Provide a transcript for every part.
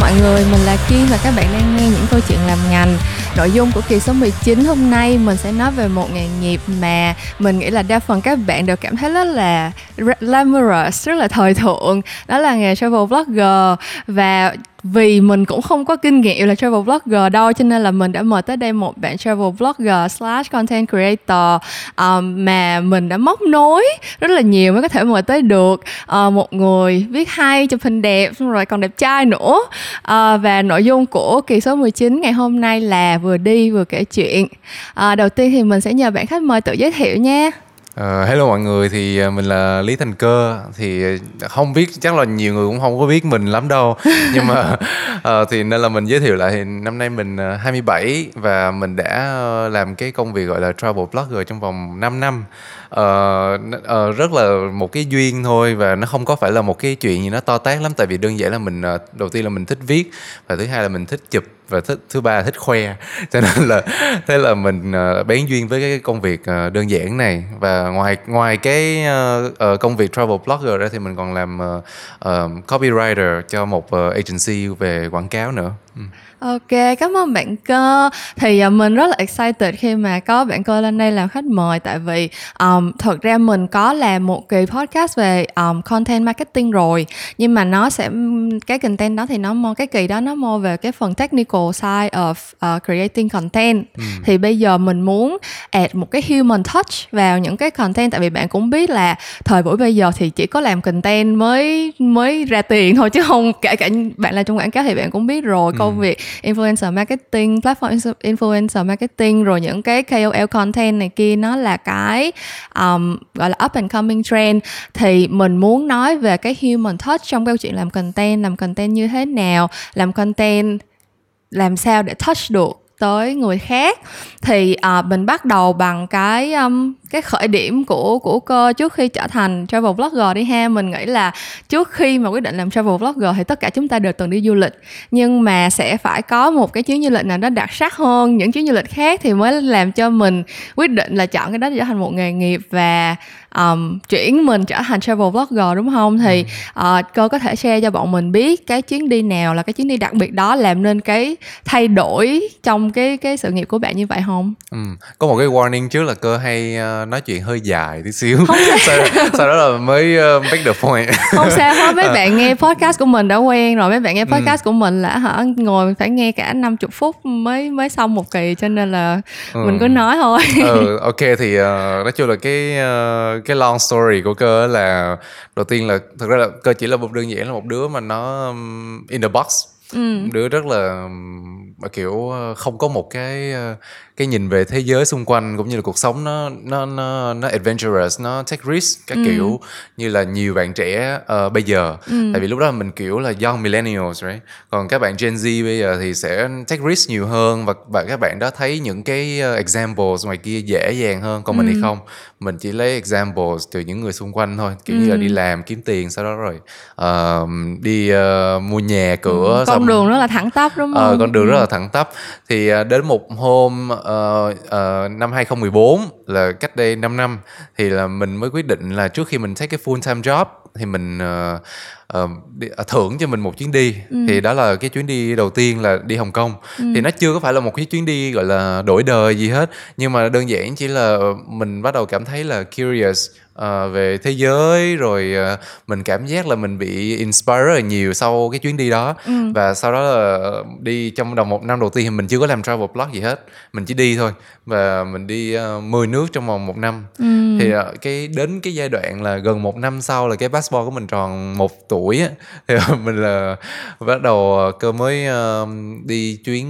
mọi người, mình là Kim và các bạn đang nghe những câu chuyện làm ngành. Nội dung của kỳ số 19 hôm nay mình sẽ nói về một nghề nghiệp mà mình nghĩ là đa phần các bạn đều cảm thấy rất là glamorous, rất là thời thượng. Đó là nghề travel blogger. Và vì mình cũng không có kinh nghiệm là travel blogger đâu cho nên là mình đã mời tới đây một bạn travel blogger slash content creator um, mà mình đã móc nối rất là nhiều mới có thể mời tới được uh, một người viết hay chụp hình đẹp xong rồi còn đẹp trai nữa. Uh, và nội dung của kỳ số 19 ngày hôm nay là vừa đi vừa kể chuyện. Uh, đầu tiên thì mình sẽ nhờ bạn khách mời tự giới thiệu nha. Uh, hello mọi người thì uh, mình là Lý Thành Cơ. Thì uh, không biết chắc là nhiều người cũng không có biết mình lắm đâu. Nhưng mà uh, thì nên là mình giới thiệu lại thì năm nay mình uh, 27 và mình đã làm cái công việc gọi là travel blogger trong vòng 5 năm uh, uh, rất là một cái duyên thôi và nó không có phải là một cái chuyện gì nó to tát lắm tại vì đơn giản là mình uh, đầu tiên là mình thích viết và thứ hai là mình thích chụp và thích thứ ba là thích khoe. Cho nên là thế là mình uh, bén duyên với cái công việc uh, đơn giản này. Và ngoài ngoài cái uh, uh, công việc travel blogger ra thì mình còn làm uh, uh, copywriter cho một uh, agency về quảng cáo nữa. Ừ. Ok, cảm ơn bạn cơ. Thì uh, mình rất là excited khi mà có bạn cơ lên đây làm khách mời tại vì um, thật ra mình có làm một kỳ podcast về um, content marketing rồi nhưng mà nó sẽ cái content đó thì nó mo cái kỳ đó nó mo về cái phần technical side of uh, creating content. Ừ. Thì bây giờ mình muốn add một cái human touch vào những cái content tại vì bạn cũng biết là thời buổi bây giờ thì chỉ có làm content mới mới ra tiền thôi chứ không kể cả bạn là trong quảng cáo thì bạn cũng biết rồi ừ. công việc influencer marketing platform influencer marketing rồi những cái KOL content này kia nó là cái um, gọi là up and coming trend. Thì mình muốn nói về cái human touch trong câu chuyện làm content làm content như thế nào làm content làm sao để touch được tới người khác. Thì uh, mình bắt đầu bằng cái um, cái khởi điểm của của cơ trước khi trở thành travel blogger đi ha mình nghĩ là trước khi mà quyết định làm travel blogger thì tất cả chúng ta đều từng đi du lịch nhưng mà sẽ phải có một cái chuyến du lịch nào đó đặc sắc hơn những chuyến du lịch khác thì mới làm cho mình quyết định là chọn cái đó để trở thành một nghề nghiệp và um, chuyển mình trở thành travel blogger đúng không thì uh, cơ có thể share cho bọn mình biết cái chuyến đi nào là cái chuyến đi đặc biệt đó làm nên cái thay đổi trong cái cái sự nghiệp của bạn như vậy không? Ừ. có một cái warning trước là cơ hay uh, nói chuyện hơi dài tí xíu sau, sau đó là mới uh, make the point không sao hết mấy bạn nghe podcast của mình đã quen rồi mấy bạn nghe ừ. podcast ừ. của mình là hả ngồi phải nghe cả 50 phút mới mới xong một kỳ cho nên là ừ. mình cứ nói thôi ừ, ok thì uh, nói chung là cái uh, cái long story của cơ là đầu tiên là thực ra là cơ chỉ là một đơn giản là một đứa mà nó um, in the box ừ. đứa rất là kiểu ờ, không có một cái ờ, cái nhìn về thế giới xung quanh cũng như là cuộc sống nó nó nó nó adventurous nó take risk các ừ. kiểu như là nhiều bạn trẻ uh, bây giờ ừ. tại vì lúc đó mình kiểu là young millennials right còn các bạn Gen Z bây giờ thì sẽ take risk nhiều hơn và, và các bạn đó thấy những cái examples ngoài kia dễ dàng hơn còn ừ. mình thì không mình chỉ lấy examples từ những người xung quanh thôi kiểu ừ. như là đi làm kiếm tiền sau đó rồi uh, đi uh, mua nhà cửa ừ. Con đường rất là thẳng tắp đúng không? Uh, con đường ừ. rất là thẳng tắp thì uh, đến một hôm uh, uh, năm 2014 là cách đây 5 năm thì là mình mới quyết định là trước khi mình take cái full time job thì mình uh, uh, đi, uh, thưởng cho mình một chuyến đi ừ. thì đó là cái chuyến đi đầu tiên là đi Hồng Kông ừ. thì nó chưa có phải là một cái chuyến đi gọi là đổi đời gì hết nhưng mà đơn giản chỉ là mình bắt đầu cảm thấy là curious uh, về thế giới rồi uh, mình cảm giác là mình bị inspire rất là nhiều sau cái chuyến đi đó ừ. và sau đó là đi trong đầu một năm đầu tiên thì mình chưa có làm travel blog gì hết mình chỉ đi thôi và mình đi uh, 10 nước trong vòng một năm ừ. thì uh, cái đến cái giai đoạn là gần một năm sau là cái passport của mình tròn một tuổi á thì mình là bắt đầu cơ mới uh, đi chuyến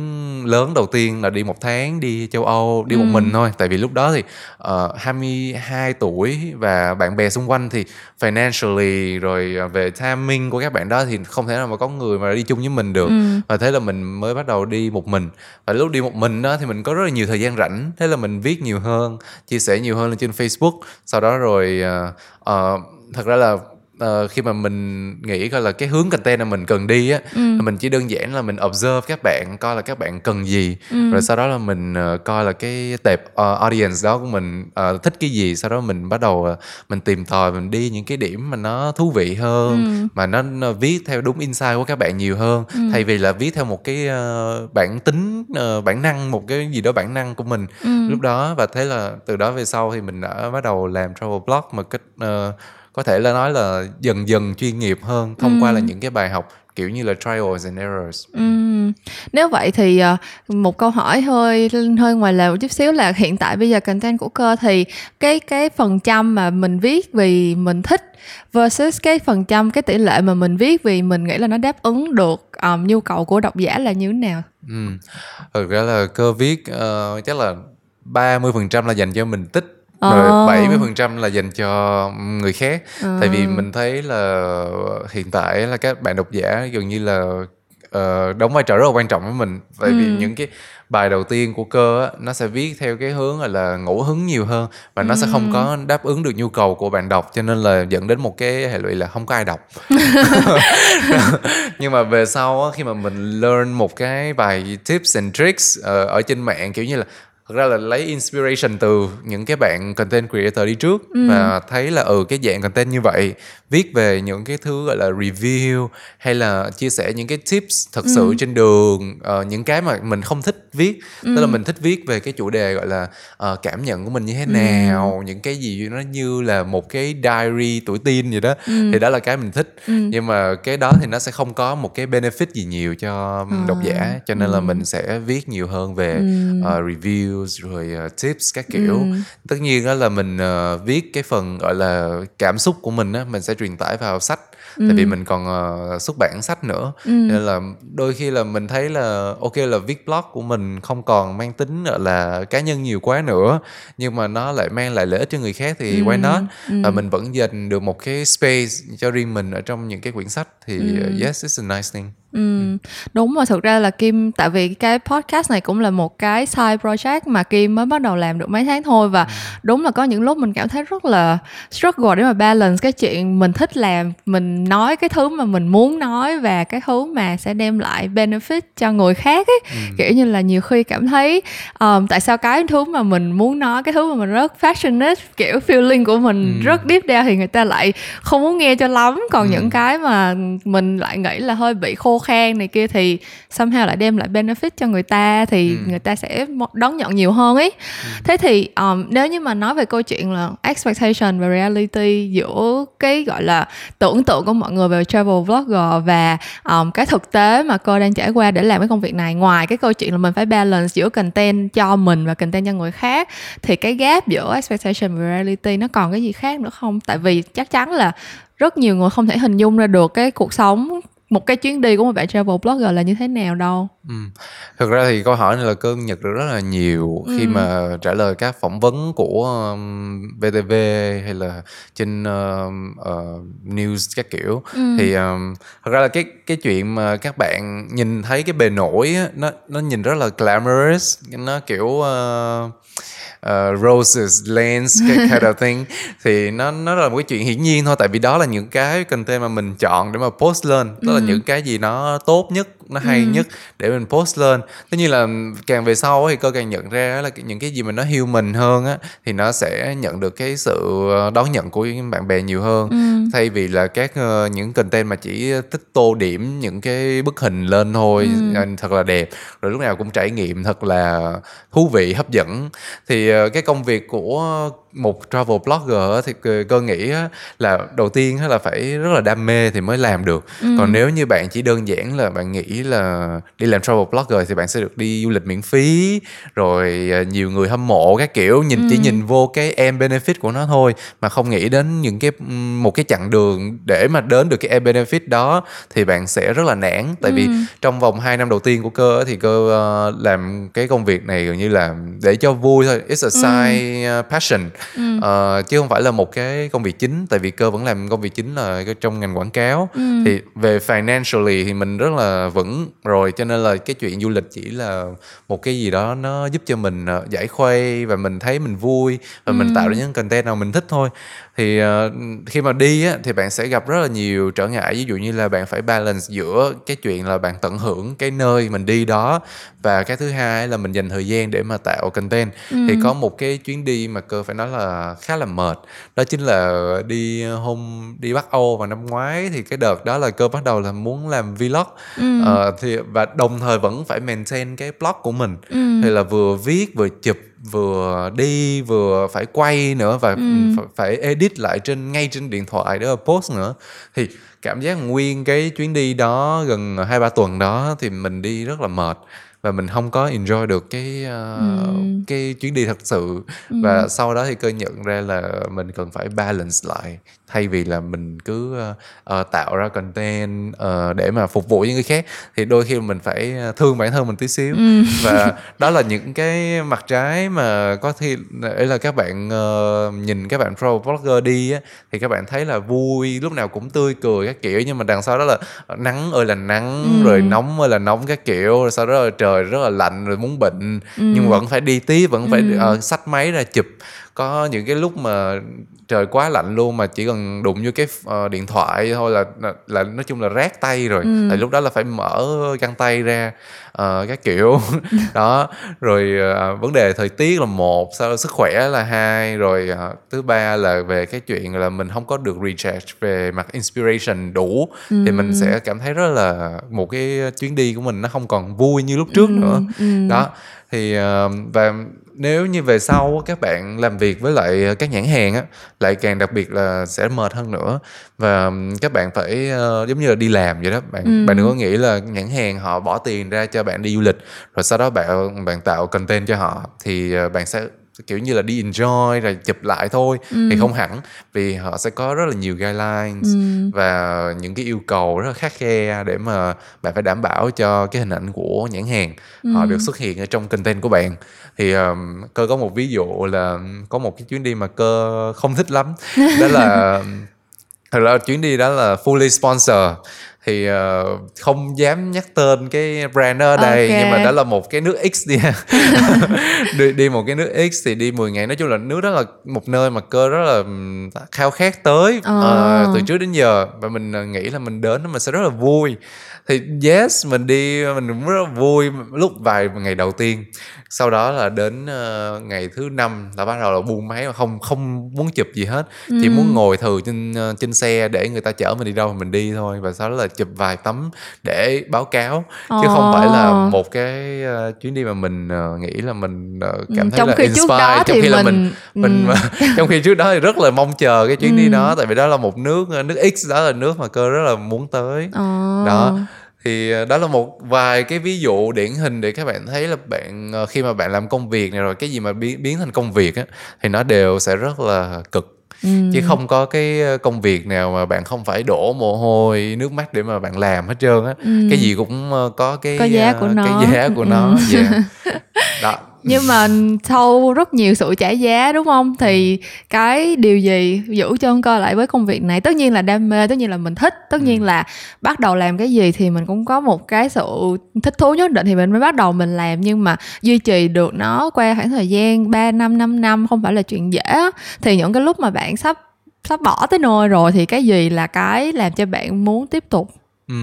lớn đầu tiên là đi một tháng đi châu Âu đi ừ. một mình thôi tại vì lúc đó thì uh, 22 tuổi và bạn bè xung quanh thì financially rồi à, về timing của các bạn đó thì không thể nào mà có người mà đi chung với mình được. Ừ. và thế là mình mới bắt đầu đi một mình. Và lúc đi một mình đó thì mình có rất là nhiều thời gian rảnh thế là mình viết nhiều hơn chia sẻ nhiều hơn lên trên Facebook. Sau đó rồi uh, uh, thật ra là uh, khi mà mình nghĩ coi là cái hướng content mà mình cần đi á Ừ. mình chỉ đơn giản là mình observe các bạn coi là các bạn cần gì Ừ. rồi sau đó là mình uh, coi là cái tệp uh, audience đó của mình uh, thích cái gì sau đó mình bắt đầu uh, mình tìm tòi mình đi những cái điểm mà nó thú vị hơn Ừ. mà nó, nó viết theo đúng insight của các bạn nhiều hơn thay vì là viết theo một cái uh, bản tính uh, bản năng một cái gì đó bản năng của mình Ừ. lúc đó và thế là từ đó về sau thì mình đã bắt đầu làm travel blog một cách ờ, có thể là nói là dần dần chuyên nghiệp hơn thông qua là những cái bài học kiểu như là trials and errors Ừm, Nếu vậy thì ờ, một câu hỏi hơi hơi ngoài lề một chút xíu là hiện tại bây giờ content của cơ thì cái cái phần trăm mà mình viết vì mình thích versus cái phần trăm cái tỷ lệ mà mình viết vì mình nghĩ là nó đáp ứng được um, nhu cầu của độc giả là như thế nào? ừ. thực ra là cơ viết ờ, chắc là 30% là dành cho mình thích Ờ. rồi 70% là dành cho người khác. Tại vì mình thấy là hiện tại là các bạn độc giả gần như là ờ, đóng vai trò rất là quan trọng với mình. Tại vì Ừ. những cái bài đầu tiên của cơ á, nó sẽ viết theo cái hướng gọi là ngẫu hứng nhiều hơn và nó sẽ không có đáp ứng được nhu cầu của bạn đọc cho nên là dẫn đến một cái hệ lụy là không có ai đọc. Nhưng mà về sau á, khi mà mình learn một cái bài tips and tricks ờ, ở trên mạng kiểu như là thật ra là lấy inspiration từ những cái bạn content creator đi trước và thấy là ừ cái dạng content như vậy viết về những cái thứ gọi là review hay là chia sẻ những cái tips thật sự trên đường ờ, những cái mà mình không thích viết. Tức là mình thích viết về cái chủ đề gọi là ờ, cảm nhận của mình như thế nào những cái gì nó như là một cái diary tuổi teen vậy đó. Thì đó là cái mình thích. Nhưng mà cái đó thì nó sẽ không có một cái benefit gì nhiều cho độc giả cho nên là mình sẽ viết nhiều hơn về ờ, reviews rồi ờ, tips các kiểu. Tất nhiên đó là mình ờ, viết cái phần gọi là cảm xúc của mình á mình sẽ truyền tải vào sách. Tại vì mình còn ờ, xuất bản sách nữa. Nên là đôi khi là mình thấy là ok là viết blog của mình không còn mang tính gọi là cá nhân nhiều quá nữa nhưng mà nó lại mang lại lợi ích cho người khác thì why not? Và mình vẫn dành được một cái space cho riêng mình ở trong những cái quyển sách thì uh, yes it's a nice thing Ừ, đúng mà thực ra là Kim tại vì cái podcast này cũng là một cái side project mà Kim mới bắt đầu làm được mấy tháng thôi và đúng là có những lúc mình cảm thấy rất là struggle để mà balance cái chuyện mình thích làm mình nói cái thứ mà mình muốn nói và cái thứ mà sẽ đem lại benefit cho người khác ấy. Kiểu như là nhiều khi cảm thấy um, tại sao cái thứ mà mình muốn nói cái thứ mà mình rất passionate kiểu feeling của mình rất deep down thì người ta lại không muốn nghe cho lắm. Còn những cái mà mình lại nghĩ là hơi bị khô khan này kia thì somehow lại đem lại benefit cho người ta thì người ta sẽ đón nhận nhiều hơn ấy. Thế thì um, nếu như mà nói về câu chuyện là expectation và reality giữa cái gọi là tưởng tượng của mọi người về travel vlogger và um, cái thực tế mà cô đang trải qua để làm cái công việc này ngoài cái câu chuyện là mình phải balance giữa content cho mình và content cho người khác thì cái gap giữa expectation và reality nó còn cái gì khác nữa không? Tại vì chắc chắn là rất nhiều người không thể hình dung ra được cái cuộc sống một cái chuyến đi của một bạn travel blogger là như thế nào đâu? Ừ. Thực ra thì câu hỏi này là cơn nhật được rất là nhiều. Khi mà trả lời các phỏng vấn của um, VTV hay là trên um, uh, news các kiểu thì um, thật ra là cái cái chuyện mà các bạn nhìn thấy cái bề nổi á, nó nó nhìn rất là glamorous. Nó kiểu uh, uh, roses lens cái kind of thing thì nó nó là một cái chuyện hiển nhiên thôi tại vì đó là những cái content mà mình chọn để mà post lên đó là những cái gì nó tốt nhất nó hay nhất để mình post lên. Tất nhiên là càng về sau thì cơ càng nhận ra là những cái gì mà nó human hơn á thì nó sẽ nhận được cái sự đón nhận của bạn bè nhiều hơn. Thay vì là các ờ, những content mà chỉ thích tô điểm những cái bức hình lên thôi ờ, thật là đẹp rồi lúc nào cũng trải nghiệm thật là thú vị hấp dẫn. Thì ờ, cái công việc của một travel blogger thì cơ- nghĩ là đầu tiên là phải rất là đam mê thì mới làm được. Còn nếu như bạn chỉ đơn giản là bạn nghĩ là đi làm travel blogger thì bạn sẽ được đi du lịch miễn phí rồi ờ, nhiều người hâm mộ các kiểu nhìn chỉ nhìn vô cái em benefit của nó thôi mà không nghĩ đến những cái ừm, một cái chặng đường để mà đến được cái em benefit đó thì bạn sẽ rất là nản. Tại vì trong vòng 2 năm đầu tiên của cơ thì cơ ờ, làm cái công việc này gần như là để cho vui thôi. It's a side uh, passion Ừ. Ờ, chứ không phải là một cái công việc chính tại vì cơ vẫn làm công việc chính là trong ngành quảng cáo. Ừ. thì về financially thì mình rất là vững rồi cho nên là cái chuyện du lịch chỉ là một cái gì đó nó giúp cho mình ờ, giải khuây và mình thấy mình vui và mình tạo ra những content nào mình thích thôi. Thì ờ, khi mà đi á thì bạn sẽ gặp rất là nhiều trở ngại. Ví dụ như là bạn phải balance giữa cái chuyện là bạn tận hưởng cái nơi mình đi đó và cái thứ hai là mình dành thời gian để mà tạo content. Thì có một cái chuyến đi mà cơ phải nói là khá là mệt. Đó chính là đi hôm đi Bắc Âu vào năm ngoái thì cái đợt đó là cơ bắt đầu là muốn làm vlog. Ờ, thì và đồng thời vẫn phải maintain cái blog của mình. Thì là vừa viết vừa chụp vừa đi vừa phải quay nữa và phải, phải edit lại trên ngay trên điện thoại để post nữa. Thì cảm giác nguyên cái chuyến đi đó gần hai ba tuần đó thì mình đi rất là mệt và mình không có enjoy được cái ờ, cái chuyến đi thật sự. Và sau đó thì cơ nhận ra là mình cần phải balance lại thay vì là mình cứ ờ, tạo ra content ờ, để mà phục vụ những người khác thì đôi khi mình phải thương bản thân mình tí xíu. Và đó là những cái mặt trái mà có khi ấy là các bạn ờ, nhìn các bạn pro blogger đi á thì các bạn thấy là vui lúc nào cũng tươi cười các kiểu nhưng mà đằng sau đó là nắng ơi là nắng rồi nóng ơi là nóng các kiểu rồi sau đó là trời rất là lạnh rồi muốn bệnh nhưng vẫn phải đi tiếp vẫn phải ờ, xách máy ra chụp có những cái lúc mà trời quá lạnh luôn mà chỉ cần đụng vô cái ờ, điện thoại thôi là, là nói chung là rát tay rồi. Tại lúc đó là phải mở găng tay ra ờ, các kiểu. Đó rồi ờ, vấn đề thời tiết là một sau sức khỏe là hai rồi ờ, thứ ba là về cái chuyện là mình không có được recharge về mặt inspiration đủ thì mình sẽ cảm thấy rất là một cái chuyến đi của mình nó không còn vui như lúc trước nữa. đó thì ờ, và nếu như về sau các bạn làm việc với lại các nhãn hàng á lại càng đặc biệt là sẽ mệt hơn nữa. Và các bạn phải ờ, giống như là đi làm vậy đó bạn bạn đừng có nghĩ là nhãn hàng họ bỏ tiền ra cho bạn đi du lịch rồi sau đó bạn bạn tạo content cho họ thì ờ, bạn sẽ kiểu như là đi enjoy rồi chụp lại thôi thì không hẳn vì họ sẽ có rất là nhiều guidelines và những cái yêu cầu rất là khắc khe để mà bạn phải đảm bảo cho cái hình ảnh của nhãn hàng họ được xuất hiện ở trong content của bạn thì um, cơ có một ví dụ là có một cái chuyến đi mà cơ không thích lắm. Đó là thật ra chuyến đi đó là fully sponsor. Thì ờ, không dám nhắc tên cái brand ở đây Ok. nhưng mà đó là một cái nước X đi. Đi đi một cái nước X thì đi 10 ngày. Nói chung là nước đó là một nơi mà cơ rất là khao khát tới Ờ. ờ, từ trước đến giờ. Và mình nghĩ là mình đến đó mình sẽ rất là vui thì yes mình đi mình cũng rất vui lúc vài ngày đầu tiên. Sau đó là đến ờ, ngày thứ năm là bắt đầu là buông máy mà không không muốn chụp gì hết. Chỉ muốn ngồi thừ trên ờ, trên xe để người ta chở mình đi đâu thì mình đi thôi. Và sau đó là chụp vài tấm để báo cáo. Chứ không phải là một cái ờ, chuyến đi mà mình ờ, nghĩ là mình ờ, cảm Ừ, thấy trong là khi trước inspire. Đó trong thì khi là mình mình- mình ừ. trong khi trước đó thì rất là mong chờ cái chuyến đi đó. Tại vì đó là một nước ờ, nước X đó là nước mà cơ rất là muốn tới. Ờ. đó thì ờ, đó là một vài cái ví dụ điển hình để các bạn thấy là bạn ờ, khi mà bạn làm công việc này rồi cái gì mà biến biến thành công việc á thì nó đều sẽ rất là cực Ừ. chứ không có cái ờ, công việc nào mà bạn không phải đổ mồ hôi nước mắt để mà bạn làm hết trơn á cái gì cũng có cái Có giá của nó. cái giá của Ừ. nó yeah. đó nhưng mà sau rất nhiều sự trả giá đúng không? Thì cái điều gì giữ chân cơ lại với công việc này? Tất nhiên là đam mê tất nhiên là mình thích tất nhiên là bắt đầu làm cái gì thì mình cũng có một cái sự thích thú nhất định thì mình mới bắt đầu mình làm. Nhưng mà duy trì được nó qua khoảng thời gian 3 năm 5 năm không phải là chuyện dễ thì những cái lúc mà bạn sắp sắp bỏ tới nơi rồi thì cái gì là cái làm cho bạn muốn tiếp tục? Ừ.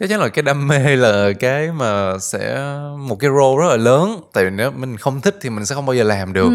Chắc chắn là cái đam mê là cái mà sẽ một cái role rất là lớn. Tại vì nếu mình không thích thì mình sẽ không bao giờ làm được.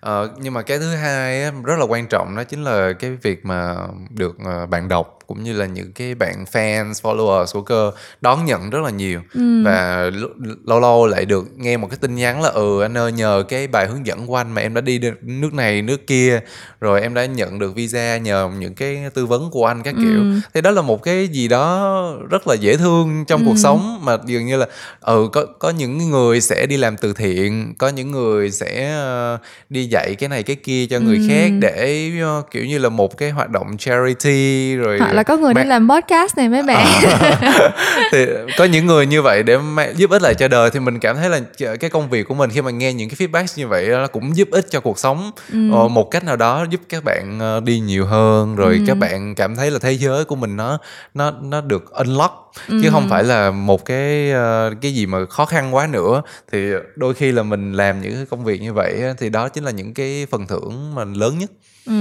Ờ, nhưng mà cái thứ hai rất là quan trọng đó chính là cái việc mà được ờ, bạn đọc cũng như là những cái bạn fans followers của cơ đón nhận rất là nhiều. Và l- lâu lâu lại được nghe một cái tin nhắn là ừ anh ơi nhờ cái bài hướng dẫn của anh mà em đã đi được nước này nước kia rồi em đã nhận được visa nhờ những cái tư vấn của anh các kiểu. Thì đó là một cái gì đó rất là dễ thương trong ừ. cuộc sống mà dường như là ừ có có những người sẽ đi làm từ thiện có những người sẽ uh, đi dạy cái này cái kia cho người ừ. khác để uh, kiểu như là một cái hoạt động charity rồi hoặc là có người mang... đi làm podcast này mấy bạn à, thì có những người như vậy để giúp ích lại cho đời thì mình cảm thấy là cái công việc của mình khi mà nghe những cái feedback như vậy nó cũng giúp ích cho cuộc sống ừ. uh, một cách nào đó giúp các bạn đi nhiều hơn rồi ừ. các bạn cảm thấy là thế giới của mình nó nó nó được unlock ừ. Chứ không phải là một cái uh, cái gì mà khó khăn quá nữa. Thì đôi khi là mình làm những cái công việc như vậy thì đó chính là những cái phần thưởng mà lớn nhất. Ừ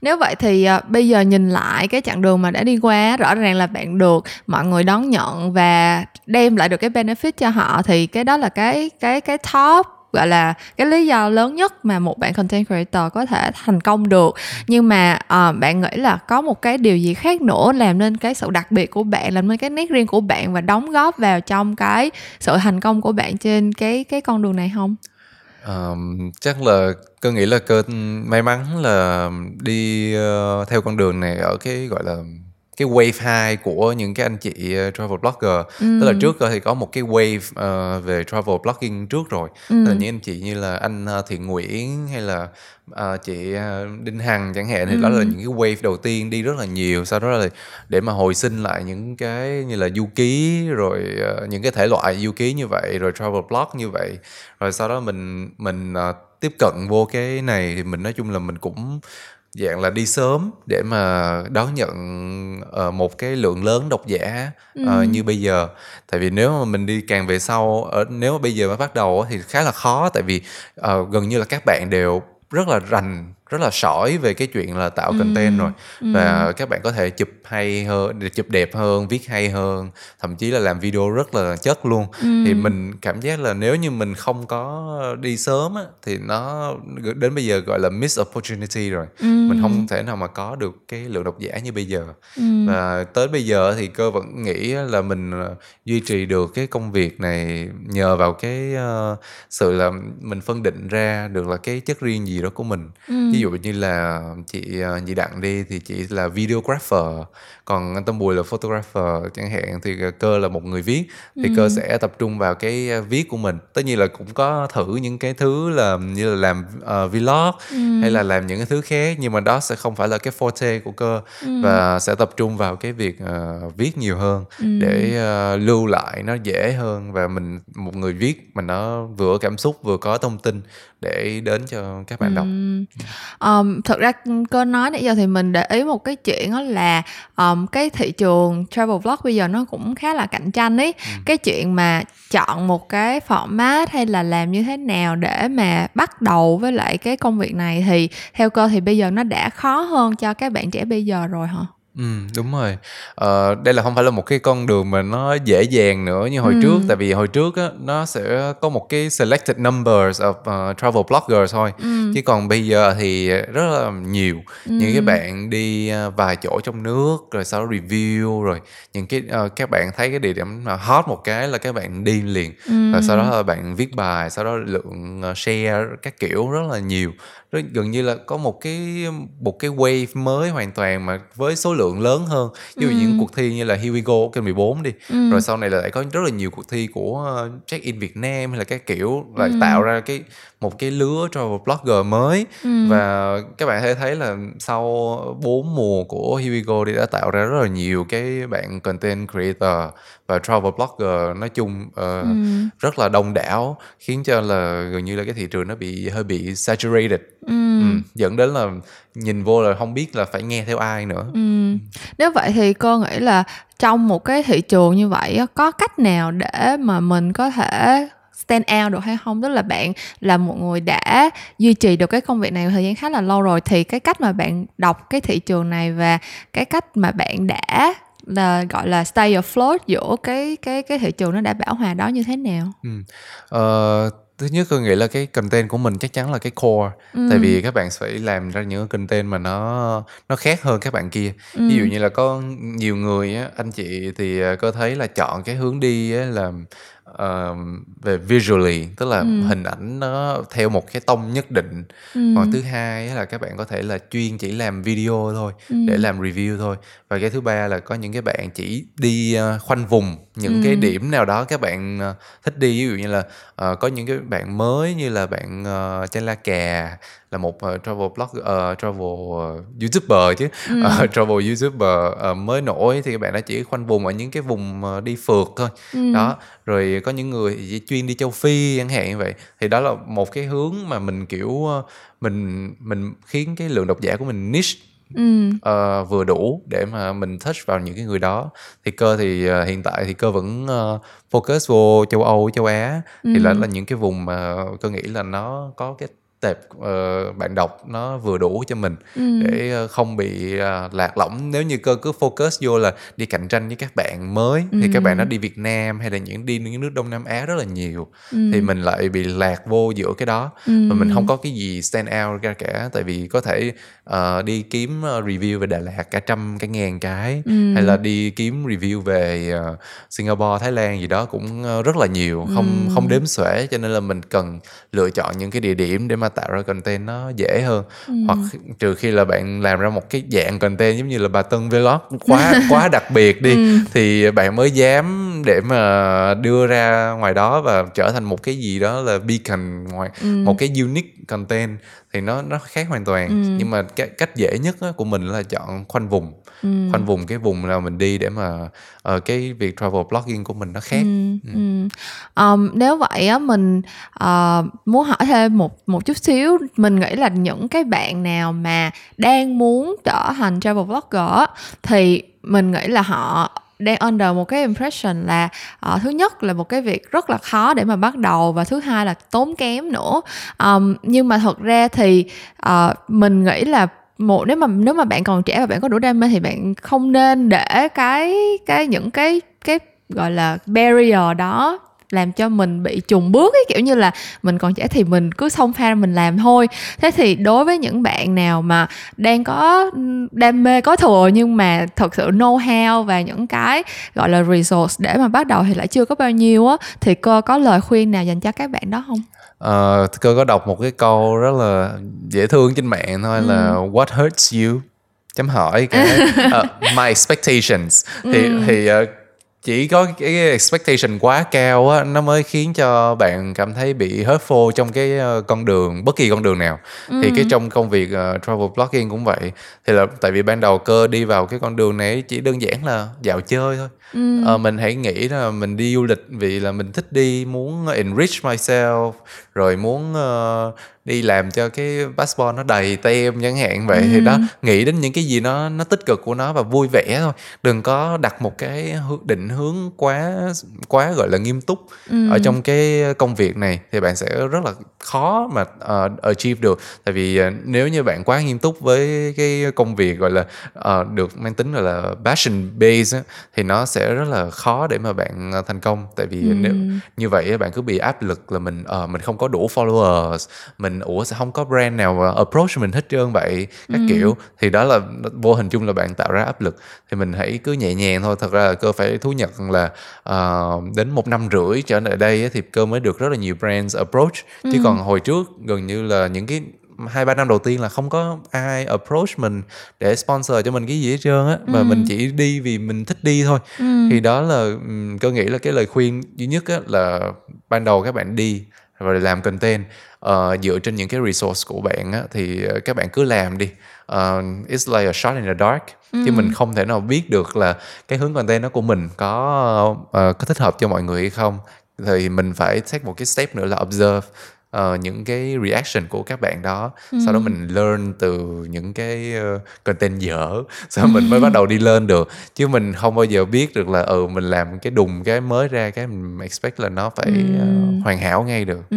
nếu vậy thì uh, bây giờ nhìn lại cái chặng đường mà đã đi qua rõ ràng là bạn được mọi người đón nhận và đem lại được cái benefit cho họ thì cái đó là cái cái cái top gọi là cái lý do lớn nhất mà một bạn content creator có thể thành công được. Nhưng mà uh, bạn nghĩ là có một cái điều gì khác nữa làm nên cái sự đặc biệt của bạn làm nên cái nét riêng của bạn và đóng góp vào trong cái sự thành công của bạn trên cái cái con đường này không? Um, chắc là cơ nghĩ là cơ may mắn là đi uh, theo con đường này ở cái gọi là cái wave 2 của những cái anh chị uh, travel blogger ừ. tức là trước thì có một cái wave uh, về travel blogging trước rồi ừ. là những anh chị như là anh Thiện Nguyễn hay là uh, chị Đinh Hằng chẳng hạn thì ừ. đó là những cái wave đầu tiên đi rất là nhiều sau đó là để mà hồi sinh lại những cái như là du ký rồi uh, những cái thể loại du ký như vậy rồi travel blog như vậy rồi sau đó mình mình uh, tiếp cận vô cái này thì mình nói chung là mình cũng dạng là đi sớm để mà đón nhận uh, một cái lượng lớn độc giả uh, ừ. như bây giờ tại vì nếu mà mình đi càng về sau ở nếu mà bây giờ mới bắt đầu thì khá là khó tại vì uh, gần như là các bạn đều rất là rành rất là sỏi về cái chuyện là tạo content rồi ừ. và các bạn có thể chụp hay hơn chụp đẹp hơn viết hay hơn thậm chí là làm video rất là chất luôn ừ. thì mình cảm giác là nếu như mình không có đi sớm á, thì nó đến bây giờ gọi là miss opportunity rồi ừ. mình không thể nào mà có được cái lượng độc giả như bây giờ ừ. và tới bây giờ thì cơ vẫn nghĩ là mình ờ, duy trì được cái công việc này nhờ vào cái uh, sự là mình phân định ra được là cái chất riêng gì đó của mình ừ. Ví dụ như là chị ờ, nhị đặng đi thì chị là videographer còn anh tâm bùi là photographer chẳng hạn thì cơ là một người viết thì ừ. cơ sẽ tập trung vào cái ờ, viết của mình tất nhiên là cũng có thử những cái thứ là như là làm uh, vlog ừ. hay là làm những cái thứ khác nhưng mà đó sẽ không phải là cái forte của cơ ừ. và sẽ tập trung vào cái việc uh, viết nhiều hơn ừ. để uh, lưu lại nó dễ hơn và mình một người viết mà nó vừa cảm xúc vừa có thông tin để đến cho các bạn đọc um, thật ra cơ nói nãy giờ thì mình để ý một cái chuyện đó là um, cái thị trường travel vlog bây giờ nó cũng khá là cạnh tranh ấy ừ. cái chuyện mà chọn một cái format hay là làm như thế nào để mà bắt đầu với lại cái công việc này thì theo cơ thì bây giờ nó đã khó hơn cho các bạn trẻ bây giờ rồi hả Ừ, đúng rồi. Ờ, đây là không phải là một cái con đường mà nó dễ dàng nữa như hồi ừ. trước tại vì hồi trước á nó sẽ có một cái selected numbers of uh, travel bloggers thôi. Ừ. Chứ còn bây giờ thì rất là nhiều ừ. những cái bạn đi uh, vài chỗ trong nước rồi sau đó review rồi những cái uh, các bạn thấy cái địa điểm mà hot một cái là các bạn đi liền. Ừ. Rồi sau đó là bạn viết bài, sau đó lượng share các kiểu rất là nhiều nó gần như là có một cái một cái wave mới hoàn toàn mà với số lượng lớn hơn dụ ừ. những cuộc thi như là Here We Go kênh 14 đi ừ. rồi sau này là lại có rất là nhiều cuộc thi của check in Việt Nam hay là cái kiểu lại ừ. tạo ra cái một cái lứa travel blogger mới ừ. và các bạn thể thấy là sau bốn mùa của Here We Go thì đã tạo ra rất là nhiều cái bạn content creator và travel blogger nói chung uh, ừ. rất là đông đảo khiến cho là gần như là cái thị trường nó bị hơi bị saturated ừ. Ừ, dẫn đến là nhìn vô là không biết là phải nghe theo ai nữa ừ. nếu vậy thì cô nghĩ là trong một cái thị trường như vậy có cách nào để mà mình có thể stand out được hay không tức là bạn là một người đã duy trì được cái công việc này thời gian khá là lâu rồi thì cái cách mà bạn đọc cái thị trường này và cái cách mà bạn đã là gọi là stay afloat giữa cái cái cái thị trường nó đã bão hòa đó như thế nào? Ừ. Uh, thứ nhất tôi nghĩ là cái content của mình chắc chắn là cái core ừ. tại vì các bạn phải làm ra những content mà nó nó khác hơn các bạn kia ừ. ví dụ như là có nhiều người á anh chị thì ờ, có thấy là chọn cái hướng đi á là uh, về visually tức là ừ. hình ảnh nó theo một cái tông nhất định ừ. còn thứ hai là các bạn có thể là chuyên chỉ làm video thôi ừ. để làm review thôi và cái thứ ba là có những cái bạn chỉ đi uh, khoanh vùng những ừ. cái điểm nào đó các bạn uh, thích đi ví dụ như là uh, có những cái bạn mới như là bạn uh, trên la cà là một uh, travel blogger uh, travel uh, youtuber chứ ừ. uh, travel youtuber uh, mới nổi thì các bạn đã chỉ khoanh vùng ở những cái vùng uh, đi phượt thôi ừ. đó rồi có những người chỉ chuyên đi châu phi chẳng hạn như vậy thì đó là một cái hướng mà mình kiểu uh, mình mình khiến cái lượng độc giả của mình niche ừ. uh, vừa đủ để mà mình touch vào những cái người đó thì cơ thì uh, hiện tại thì cơ vẫn uh, focus vô châu âu châu á ừ. thì là là những cái vùng mà cơ nghĩ là nó có cái tệp uh, bạn đọc nó vừa đủ cho mình ừ. để uh, không bị uh, lạc lõng nếu như cơ cứ focus vô là đi cạnh tranh với các bạn mới ừ. thì các bạn nó đi Việt Nam hay là những đi những nước Đông Nam Á rất là nhiều ừ. thì mình lại bị lạc vô giữa cái đó ừ. và mình không có cái gì stand out ra cả tại vì có thể uh, đi kiếm review về Đà Lạt cả trăm cái ngàn cái ừ. hay là đi kiếm review về uh, Singapore Thái Lan gì đó cũng rất là nhiều không ừ. không đếm xuể cho nên là mình cần lựa chọn những cái địa điểm để mà tạo ra content nó dễ hơn ừ. hoặc trừ khi là bạn làm ra một cái dạng content giống như là bà Tân Vlog quá quá đặc biệt đi ừ. thì bạn mới dám để mà đưa ra ngoài đó và trở thành một cái gì đó là beacon ngoài ừ. một cái unique content thì nó nó khác hoàn toàn ừ. nhưng mà cái cách dễ nhất của mình là chọn khoanh vùng ừ. khoanh vùng cái vùng nào mình đi để mà uh, cái việc travel blogging của mình nó khác ừ. Ừ. Ừ. Um, nếu vậy á mình uh, muốn hỏi thêm một một chút xíu mình nghĩ là những cái bạn nào mà đang muốn trở thành travel blogger thì mình nghĩ là họ đang under một cái impression là uh, thứ nhất là một cái việc rất là khó để mà bắt đầu và thứ hai là tốn kém nữa um, nhưng mà thật ra thì uh, mình nghĩ là một, nếu mà nếu mà bạn còn trẻ và bạn có đủ đam mê thì bạn không nên để cái cái những cái cái, gọi là, barrier đó làm cho mình bị trùng bước ấy. Kiểu như là mình còn trẻ thì mình cứ xông pha mình làm thôi. Thế thì đối với những bạn nào mà đang có đam mê có thừa nhưng mà thật sự know how và những cái, gọi là, resource để mà bắt đầu thì lại chưa có bao nhiêu á, thì cô có lời khuyên nào dành cho các bạn đó không? Uh, cơ có đọc một cái câu rất là dễ thương trên mạng thôi ừ. là what hurts you chấm hỏi cái uh, my expectations thì ừ. thì uh, chỉ có cái expectation quá cao á nó mới khiến cho bạn cảm thấy bị hurtful trong cái ờ, con đường bất kỳ con đường nào ừ. thì cái trong công việc uh, travel blogging cũng vậy thì là tại vì ban đầu cơ đi vào cái con đường này chỉ đơn giản là dạo chơi thôi ừ. uh, mình hãy nghĩ là mình đi du lịch vì là mình thích đi muốn enrich myself rồi muốn uh, đi làm cho cái passport nó đầy tem chẳng hạn vậy ừ. thì đó nghĩ đến những cái gì nó nó tích cực của nó và vui vẻ thôi đừng có đặt một cái định hướng quá quá gọi là nghiêm túc ừ. ở trong cái công việc này thì bạn sẽ rất là khó mà uh, achieve được tại vì uh, nếu như bạn quá nghiêm túc với cái công việc gọi là uh, được mang tính gọi là passion base thì nó sẽ rất là khó để mà bạn thành công tại vì ừ. nếu như vậy bạn cứ bị áp lực là mình uh, mình không có đủ followers mình ủa sẽ không có brand nào approach mình hết trơn vậy các ừ. kiểu thì đó là vô hình chung là bạn tạo ra áp lực thì mình hãy cứ nhẹ nhàng thôi thật ra là cơ phải thú nhận là uh, đến một năm rưỡi trở lại đây thì cơ mới được rất là nhiều brands approach ừ. chứ còn hồi trước gần như là những cái hai ba năm đầu tiên là không có ai approach mình để sponsor cho mình cái gì hết trơn á mà ừ. mình chỉ đi vì mình thích đi thôi ừ. thì đó là cơ nghĩ là cái lời khuyên duy nhất á là ban đầu các bạn đi rồi làm content uh, dựa trên những cái resource của bạn á, thì ờ, các bạn cứ làm đi uh, it's like a shot in the dark ừ. chứ mình không thể nào biết được là cái hướng content đó của mình có uh, có thích hợp cho mọi người hay không thì mình phải take một cái step nữa là observe uh, những cái reaction của các bạn đó ừ. sau đó mình learn từ những cái uh, content dở sau mình mới bắt đầu đi lên được chứ mình không bao giờ biết được là ừ mình làm cái đùng cái mới ra cái mình expect là nó phải ừ. uh, hoàn hảo ngay được ừ.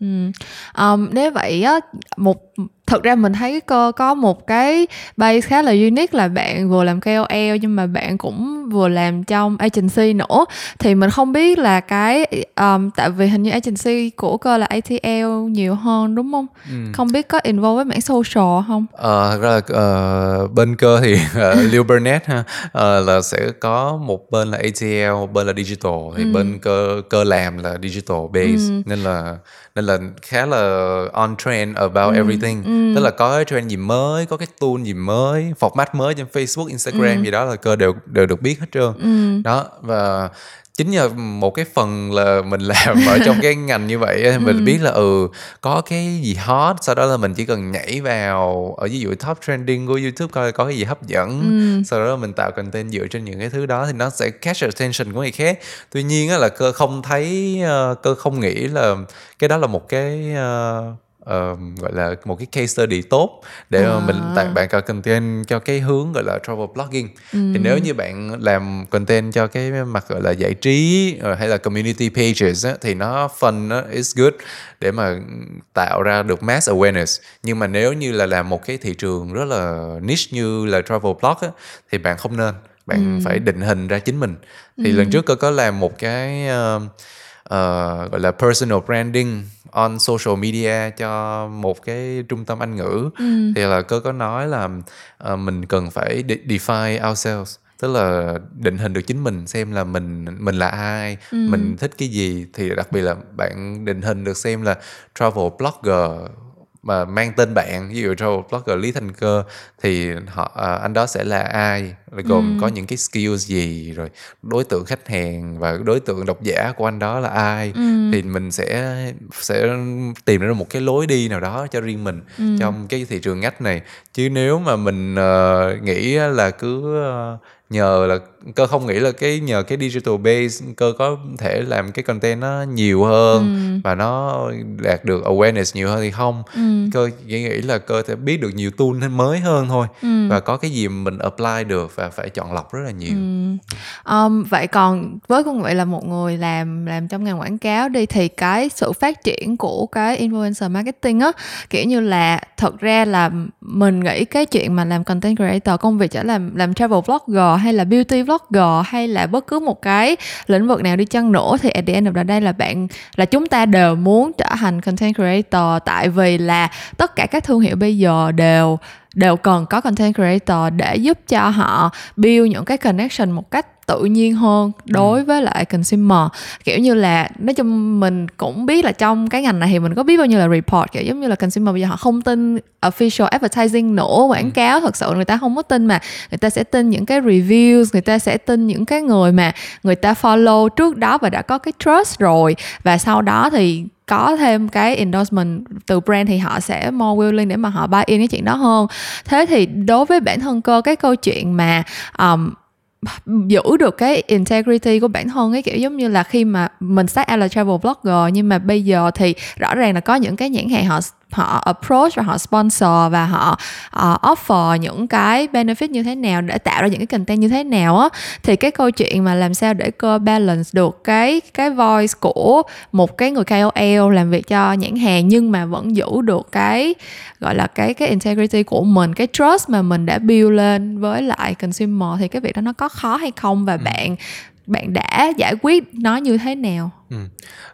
Ừ. Um, nếu vậy á một thật ra mình thấy cơ có một cái base khá là unique là bạn vừa làm KOL nhưng mà bạn cũng vừa làm trong agency nữa thì mình không biết là cái um, tại vì hình như agency của cơ là ATL nhiều hơn đúng không ừ. không biết có involve với mảng social không ờ thật ra là uh, bên cơ thì uh, Liu Burnett ha uh, là sẽ có một bên là ATL một bên là digital thì ừ. bên cơ cơ làm là digital base ừ. nên là nên là khá là on trend about ừ. everything ừ. Tức là có cái trend gì mới có cái tool gì mới format mới trên Facebook Instagram ừ. gì đó là cơ đều đều được biết hết trơn ừ. đó và chính nhờ một cái phần là mình làm ở trong cái ngành như vậy thì mình ừ. biết là ừ có cái gì hot sau đó là mình chỉ cần nhảy vào ở ví dụ top trending của youtube coi có cái gì hấp dẫn ừ. sau đó là mình tạo content dựa trên những cái thứ đó thì nó sẽ catch attention của người khác tuy nhiên là cơ không thấy ờ, cơ không nghĩ là cái đó là một cái uh, gọi là một cái case study tốt để à. mà mình tặng bạn cả content cho cái hướng gọi là travel blogging ừ. thì nếu như bạn làm content cho cái mặt gọi là giải trí uh, hay là community pages á, thì nó fun nó is good để mà tạo ra được mass awareness nhưng mà nếu như là làm một cái thị trường rất là niche như là travel blog á, thì bạn không nên bạn ừ. phải định hình ra chính mình thì ừ. lần trước tôi có làm một cái uh, uh, gọi là personal branding on social media cho một cái trung tâm Anh ngữ ừ. thì là cơ có nói là uh, mình cần phải de- define ourselves tức là định hình được chính mình xem là mình mình là ai ừ. mình thích cái gì thì đặc biệt là bạn định hình được xem là travel blogger mà mang tên bạn ví dụ travel blogger Lý Thành Cơ thì họ à, anh đó sẽ là ai gồm ừ. có những cái skills gì rồi đối tượng khách hàng và đối tượng độc giả của anh đó là ai ừ. thì mình sẽ sẽ tìm ra một cái lối đi nào đó cho riêng mình ừ. trong cái thị trường ngách này chứ nếu mà mình uh, nghĩ là cứ uh, nhờ là cơ không nghĩ là cái nhờ cái digital base cơ có thể làm cái content nó nhiều hơn ừ. và nó đạt được awareness nhiều hơn thì không ừ. cơ chỉ nghĩ là cơ thể biết được nhiều tool mới hơn thôi ừ. và có cái gì mình apply được và phải chọn lọc rất là nhiều ừ. um, vậy còn với công nghệ là một người làm làm trong ngành quảng cáo đi thì cái sự phát triển của cái influencer marketing á kiểu như là thật ra là mình nghĩ cái chuyện mà làm content creator công việc trở làm làm travel blogger hay là beauty blogger hay là bất cứ một cái lĩnh vực nào đi chăng nữa thì at the end of the day là bạn là chúng ta đều muốn trở thành content creator tại vì là tất cả các thương hiệu bây giờ đều đều cần có content creator để giúp cho họ build những cái connection một cách tự nhiên hơn đối ừ. với lại consumer kiểu như là nói chung mình cũng biết là trong cái ngành này thì mình có biết bao nhiêu là report kiểu giống như là consumer bây giờ họ không tin official advertising nữa quảng ừ. cáo thật sự người ta không có tin mà người ta sẽ tin những cái reviews người ta sẽ tin những cái người mà người ta follow trước đó và đã có cái trust rồi và sau đó thì có thêm cái endorsement từ brand thì họ sẽ more willing để mà họ buy in cái chuyện đó hơn thế thì đối với bản thân cơ cái câu chuyện mà um, giữ được cái integrity của bản thân ấy, kiểu giống như là khi mà mình start out là travel blogger nhưng mà bây giờ thì rõ ràng là có những cái nhãn hàng họ họ approach và họ sponsor và họ uh, offer những cái benefit như thế nào để tạo ra những cái content như thế nào á. Thì cái câu chuyện mà làm sao để cơ balance được cái cái voice của một cái người KOL làm việc cho nhãn hàng nhưng mà vẫn giữ được cái gọi là cái cái integrity của mình cái trust mà mình đã build lên với lại consumer thì cái việc đó nó có khó hay không? Và ừ. bạn bạn đã giải quyết nó như thế nào ừ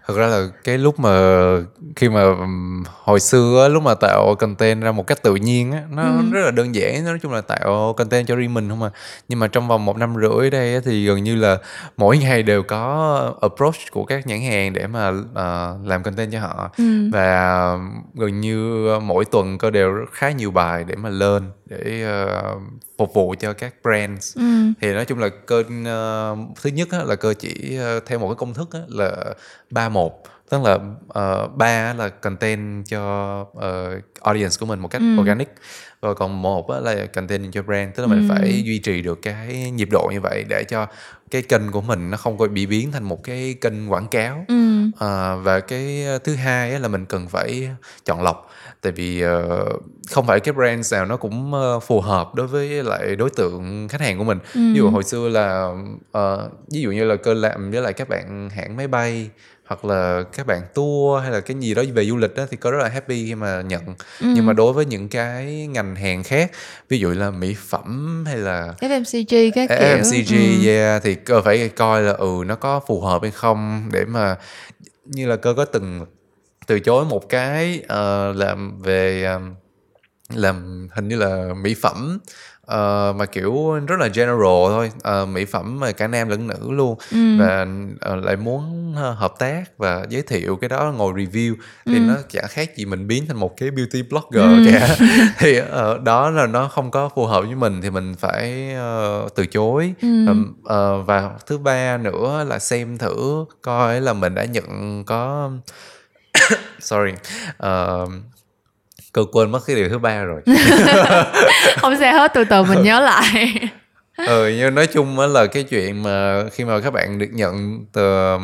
thực ra là cái lúc mà khi mà hồi xưa á, lúc mà tạo content ra một cách tự nhiên á nó ừ. rất là đơn giản nói chung là tạo content cho riêng mình không mà nhưng mà trong vòng một năm rưỡi đây á, thì gần như là mỗi ngày đều có approach của các nhãn hàng để mà uh, làm content cho họ ừ. và gần như mỗi tuần có đều khá nhiều bài để mà lên để uh, phục vụ cho các brands ừ. thì nói chung là cơ uh, thứ nhất á, là cơ chỉ uh, theo một cái công thức á, là ba một tức là uh, ba là content cho uh, audience của mình một cách ừ. organic rồi còn một là content cho brand tức là mình ừ. phải duy trì được cái nhịp độ như vậy để cho cái kênh của mình nó không có bị biến thành một cái kênh quảng cáo ừ. à, và cái thứ hai là mình cần phải chọn lọc tại vì uh, không phải cái brand nào nó cũng uh, phù hợp đối với lại đối tượng khách hàng của mình. Ừ. ví dụ hồi xưa là uh, ví dụ như là cơ làm với lại các bạn hãng máy bay hoặc là các bạn tour hay là cái gì đó về du lịch đó thì có rất là happy khi mà nhận. Nhưng mà đối với những cái ngành hàng khác ví dụ là mỹ phẩm hay là FMCG các kiểu. FMCG yeah thì cơ phải coi là ừ nó có phù hợp hay không để mà như là cơ có từng từ chối một cái ờ, làm về um, làm hình như là mỹ phẩm ờ, mà kiểu rất là general thôi ờ, mỹ phẩm mà cả nam lẫn nữ luôn. Và ờ, lại muốn ờ, hợp tác và giới thiệu cái đó ngồi review thì nó chẳng khác gì mình biến thành một cái beauty blogger cả. Thì ờ, đó là nó không có phù hợp với mình thì mình phải ờ, từ chối. Ừm, ờ, và thứ ba nữa là xem thử coi là mình đã nhận có sorry. Ờ, cơ quên mất cái điều thứ ba rồi. Không sao hết từ từ mình nhớ lại. Ừ nhưng nói chung á là cái chuyện mà khi mà các bạn được nhận từ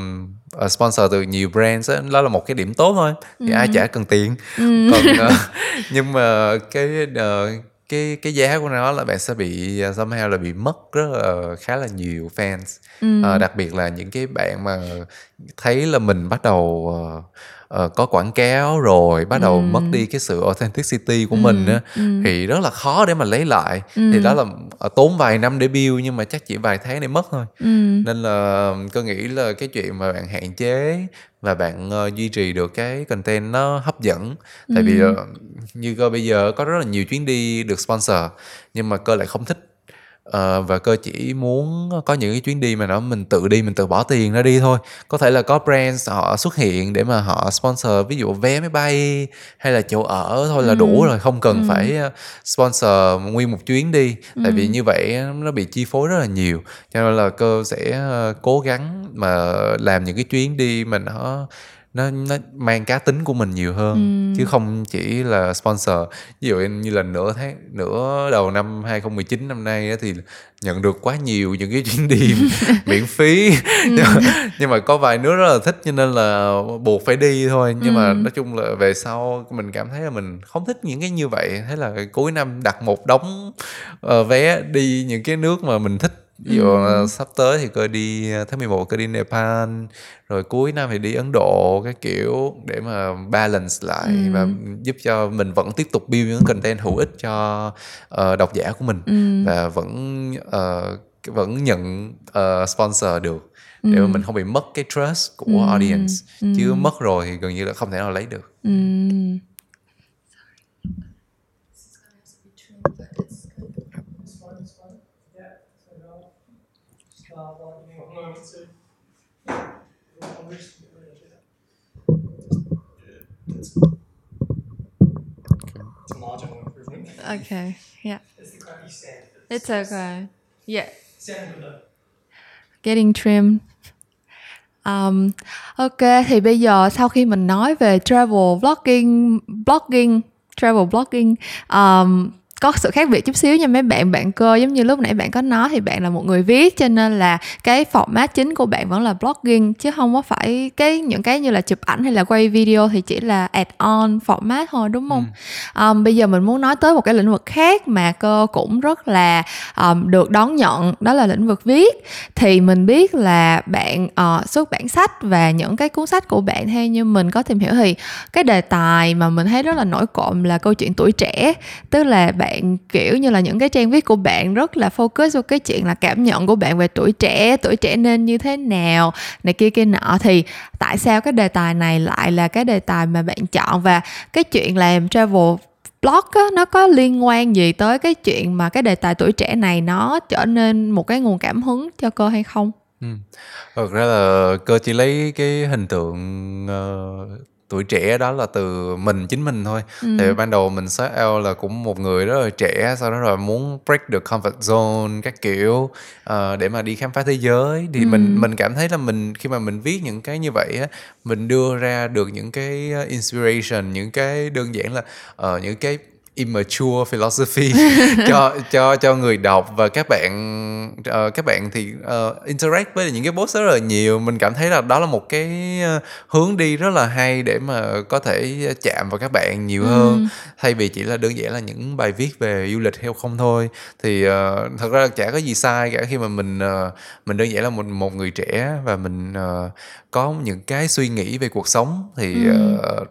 uh, sponsor từ nhiều brands á đó là một cái điểm tốt thôi thì ai chả cần tiền. Còn uh, nhưng mà cái uh, cái cái giá của nó là bạn sẽ bị uh, somehow là bị mất rất là khá là nhiều fans. Ờ, đặc biệt là những cái bạn mà thấy là mình bắt đầu ờ, ờ, có quảng cáo rồi bắt đầu mất đi cái sự authenticity của mình á thì rất là khó để mà lấy lại. Thì đó là ờ, tốn vài năm để build nhưng mà chắc chỉ vài tháng để mất thôi. Nên là tôi nghĩ là cái chuyện mà bạn hạn chế và bạn ờ, duy trì được cái content nó hấp dẫn. Tại vì ờ, như cơ bây giờ có rất là nhiều chuyến đi được sponsor nhưng mà cơ lại không thích Ờ, và cơ chỉ muốn có những cái chuyến đi mà nó mình tự đi mình tự bỏ tiền ra đi thôi. Có thể là có brands họ xuất hiện để mà họ sponsor ví dụ vé máy bay hay là chỗ ở thôi là đủ rồi không cần phải ờ, sponsor nguyên một chuyến đi. Tại vì như vậy nó bị chi phối rất là nhiều. Cho nên là cơ sẽ ờ, cố gắng mà làm những cái chuyến đi mà nó nó nó mang cá tính của mình nhiều hơn chứ không chỉ là sponsor. Ví dụ như là nửa tháng nửa đầu năm 2019 năm nay á thì nhận được quá nhiều những cái chuyến đi miễn phí. Nhưng, mà, nhưng mà có vài nước rất là thích cho nên là buộc phải đi thôi. Nhưng mà nói chung là về sau mình cảm thấy là mình không thích những cái như vậy. Thế là cuối năm đặt một đống ờ, vé đi những cái nước mà mình thích ví dụ là sắp tới thì cơ đi tháng 11 cơ đi Nepal rồi cuối năm thì đi Ấn Độ cái kiểu để mà balance lại và giúp cho mình vẫn tiếp tục build những content hữu ích cho ờ, độc giả của mình và vẫn ờ, vẫn nhận ờ, sponsor được để mà mình không bị mất cái trust của audience. Chứ mất rồi thì gần như là không thể nào lấy được. Start I'm it's, a marginal improvement. okay yeah It's the crappy stand. it's okay yeah getting trim um, ok thì bây giờ sau khi mình nói về travel blogging blogging travel blogging um, có sự khác biệt chút xíu nha mấy bạn. Bạn cơ giống như lúc nãy bạn có nói thì bạn là một người viết cho nên là cái format chính của bạn vẫn là blogging chứ không có phải cái những cái như là chụp ảnh hay là quay video thì chỉ là add on format thôi đúng không? Um, bây giờ mình muốn nói tới một cái lĩnh vực khác mà cơ cũng rất là um, được đón nhận đó là lĩnh vực viết. Thì mình biết là bạn uh, xuất bản sách và những cái cuốn sách của bạn theo như mình có tìm hiểu thì cái đề tài mà mình thấy rất là nổi cộm là câu chuyện tuổi trẻ. Tức là bạn kiểu như là những cái trang viết của bạn rất là focus vào cái chuyện là cảm nhận của bạn về tuổi trẻ tuổi trẻ nên như thế nào này kia kia nọ. Thì tại sao cái đề tài này lại là cái đề tài mà bạn chọn? Và cái chuyện làm travel blog á, nó có liên quan gì tới cái chuyện mà cái đề tài tuổi trẻ này nó trở nên một cái nguồn cảm hứng cho cơ hay không? Ừ. Thật ra là cơ chỉ lấy cái hình tượng uh, tuổi trẻ đó là từ mình chính mình thôi. Tại vì ban đầu mình start out là cũng một người rất là trẻ, sau đó rồi muốn break the comfort zone các kiểu ờ, để mà đi khám phá thế giới. Thì mình mình cảm thấy là mình khi mà mình viết những cái như vậy á, mình đưa ra được những cái uh, inspiration, những cái đơn giản là ờ, những cái immature philosophy cho cho cho người đọc và các bạn uh, các bạn thì uh, interact với những cái post rất là nhiều mình cảm thấy là đó là một cái uh, hướng đi rất là hay để mà có thể chạm vào các bạn nhiều hơn ừ. thay vì chỉ là đơn giản là những bài viết về du lịch hay không thôi thì uh, thật ra là chả có gì sai cả khi mà mình uh, mình đơn giản là một một người trẻ và mình uh, có những cái suy nghĩ về cuộc sống thì ừ. uh,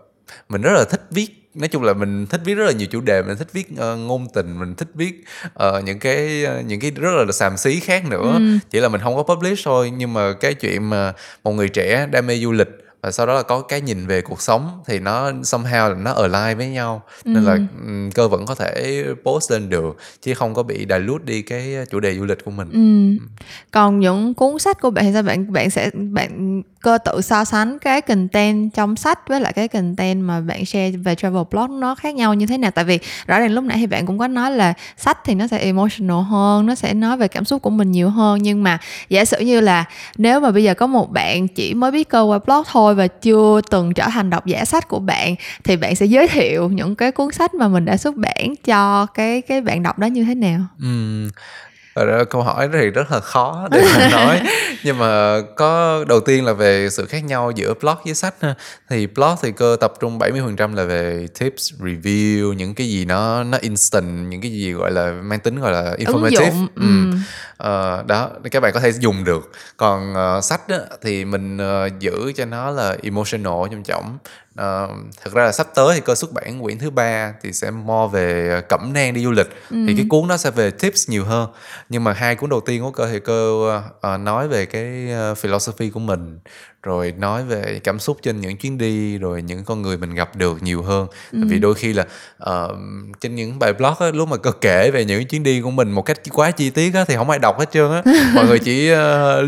mình rất là thích viết nói chung là mình thích viết rất là nhiều chủ đề mình thích viết uh, ngôn tình mình thích viết uh, những cái uh, những cái rất là xàm xí khác nữa ừ. chỉ là mình không có publish thôi nhưng mà cái chuyện mà một người trẻ đam mê du lịch và sau đó là có cái nhìn về cuộc sống thì nó somehow là nó ở align với nhau ừ. nên là cơ vẫn có thể post lên được chứ không có bị dilute đi cái chủ đề du lịch của mình ừ. còn những cuốn sách của bạn thì sao bạn bạn sẽ bạn cơ tự so sánh cái content trong sách với lại cái content mà bạn share về travel blog nó khác nhau như thế nào tại vì rõ ràng lúc nãy thì bạn cũng có nói là sách thì nó sẽ emotional hơn, nó sẽ nói về cảm xúc của mình nhiều hơn nhưng mà giả sử như là nếu mà bây giờ có một bạn chỉ mới biết cơ qua blog thôi và chưa từng trở thành độc giả sách của bạn, thì bạn sẽ giới thiệu những cái cuốn sách mà mình đã xuất bản cho cái cái bạn đọc đó như thế nào? Ừ đó, câu hỏi thì rất là khó để mà nói. Nhưng mà có đầu tiên là về sự khác nhau giữa blog với sách thì blog thì cơ tập trung 70% là về tips review những cái gì nó nó instant những cái gì gọi là mang tính gọi là informative. Ừ. Ừ. Uh, đó các bạn có thể dùng được. Còn uh, sách á, thì mình uh, giữ cho nó là emotional trong trọng uh, thực ra là sắp tới thì cơ xuất bản quyển thứ ba thì sẽ mo về cẩm nang đi du lịch. Ừ. thì cái cuốn nó sẽ về tips nhiều hơn. Nhưng mà hai cuốn đầu tiên của cơ thì cơ uh, nói về cái uh, philosophy của mình rồi nói về cảm xúc trên những chuyến đi rồi những con người mình gặp được nhiều hơn ừ. vì đôi khi là uh, trên những bài blog á, lúc mà cơ kể về những chuyến đi của mình một cách quá chi tiết á, thì không ai đọc hết trơn á mọi người chỉ uh,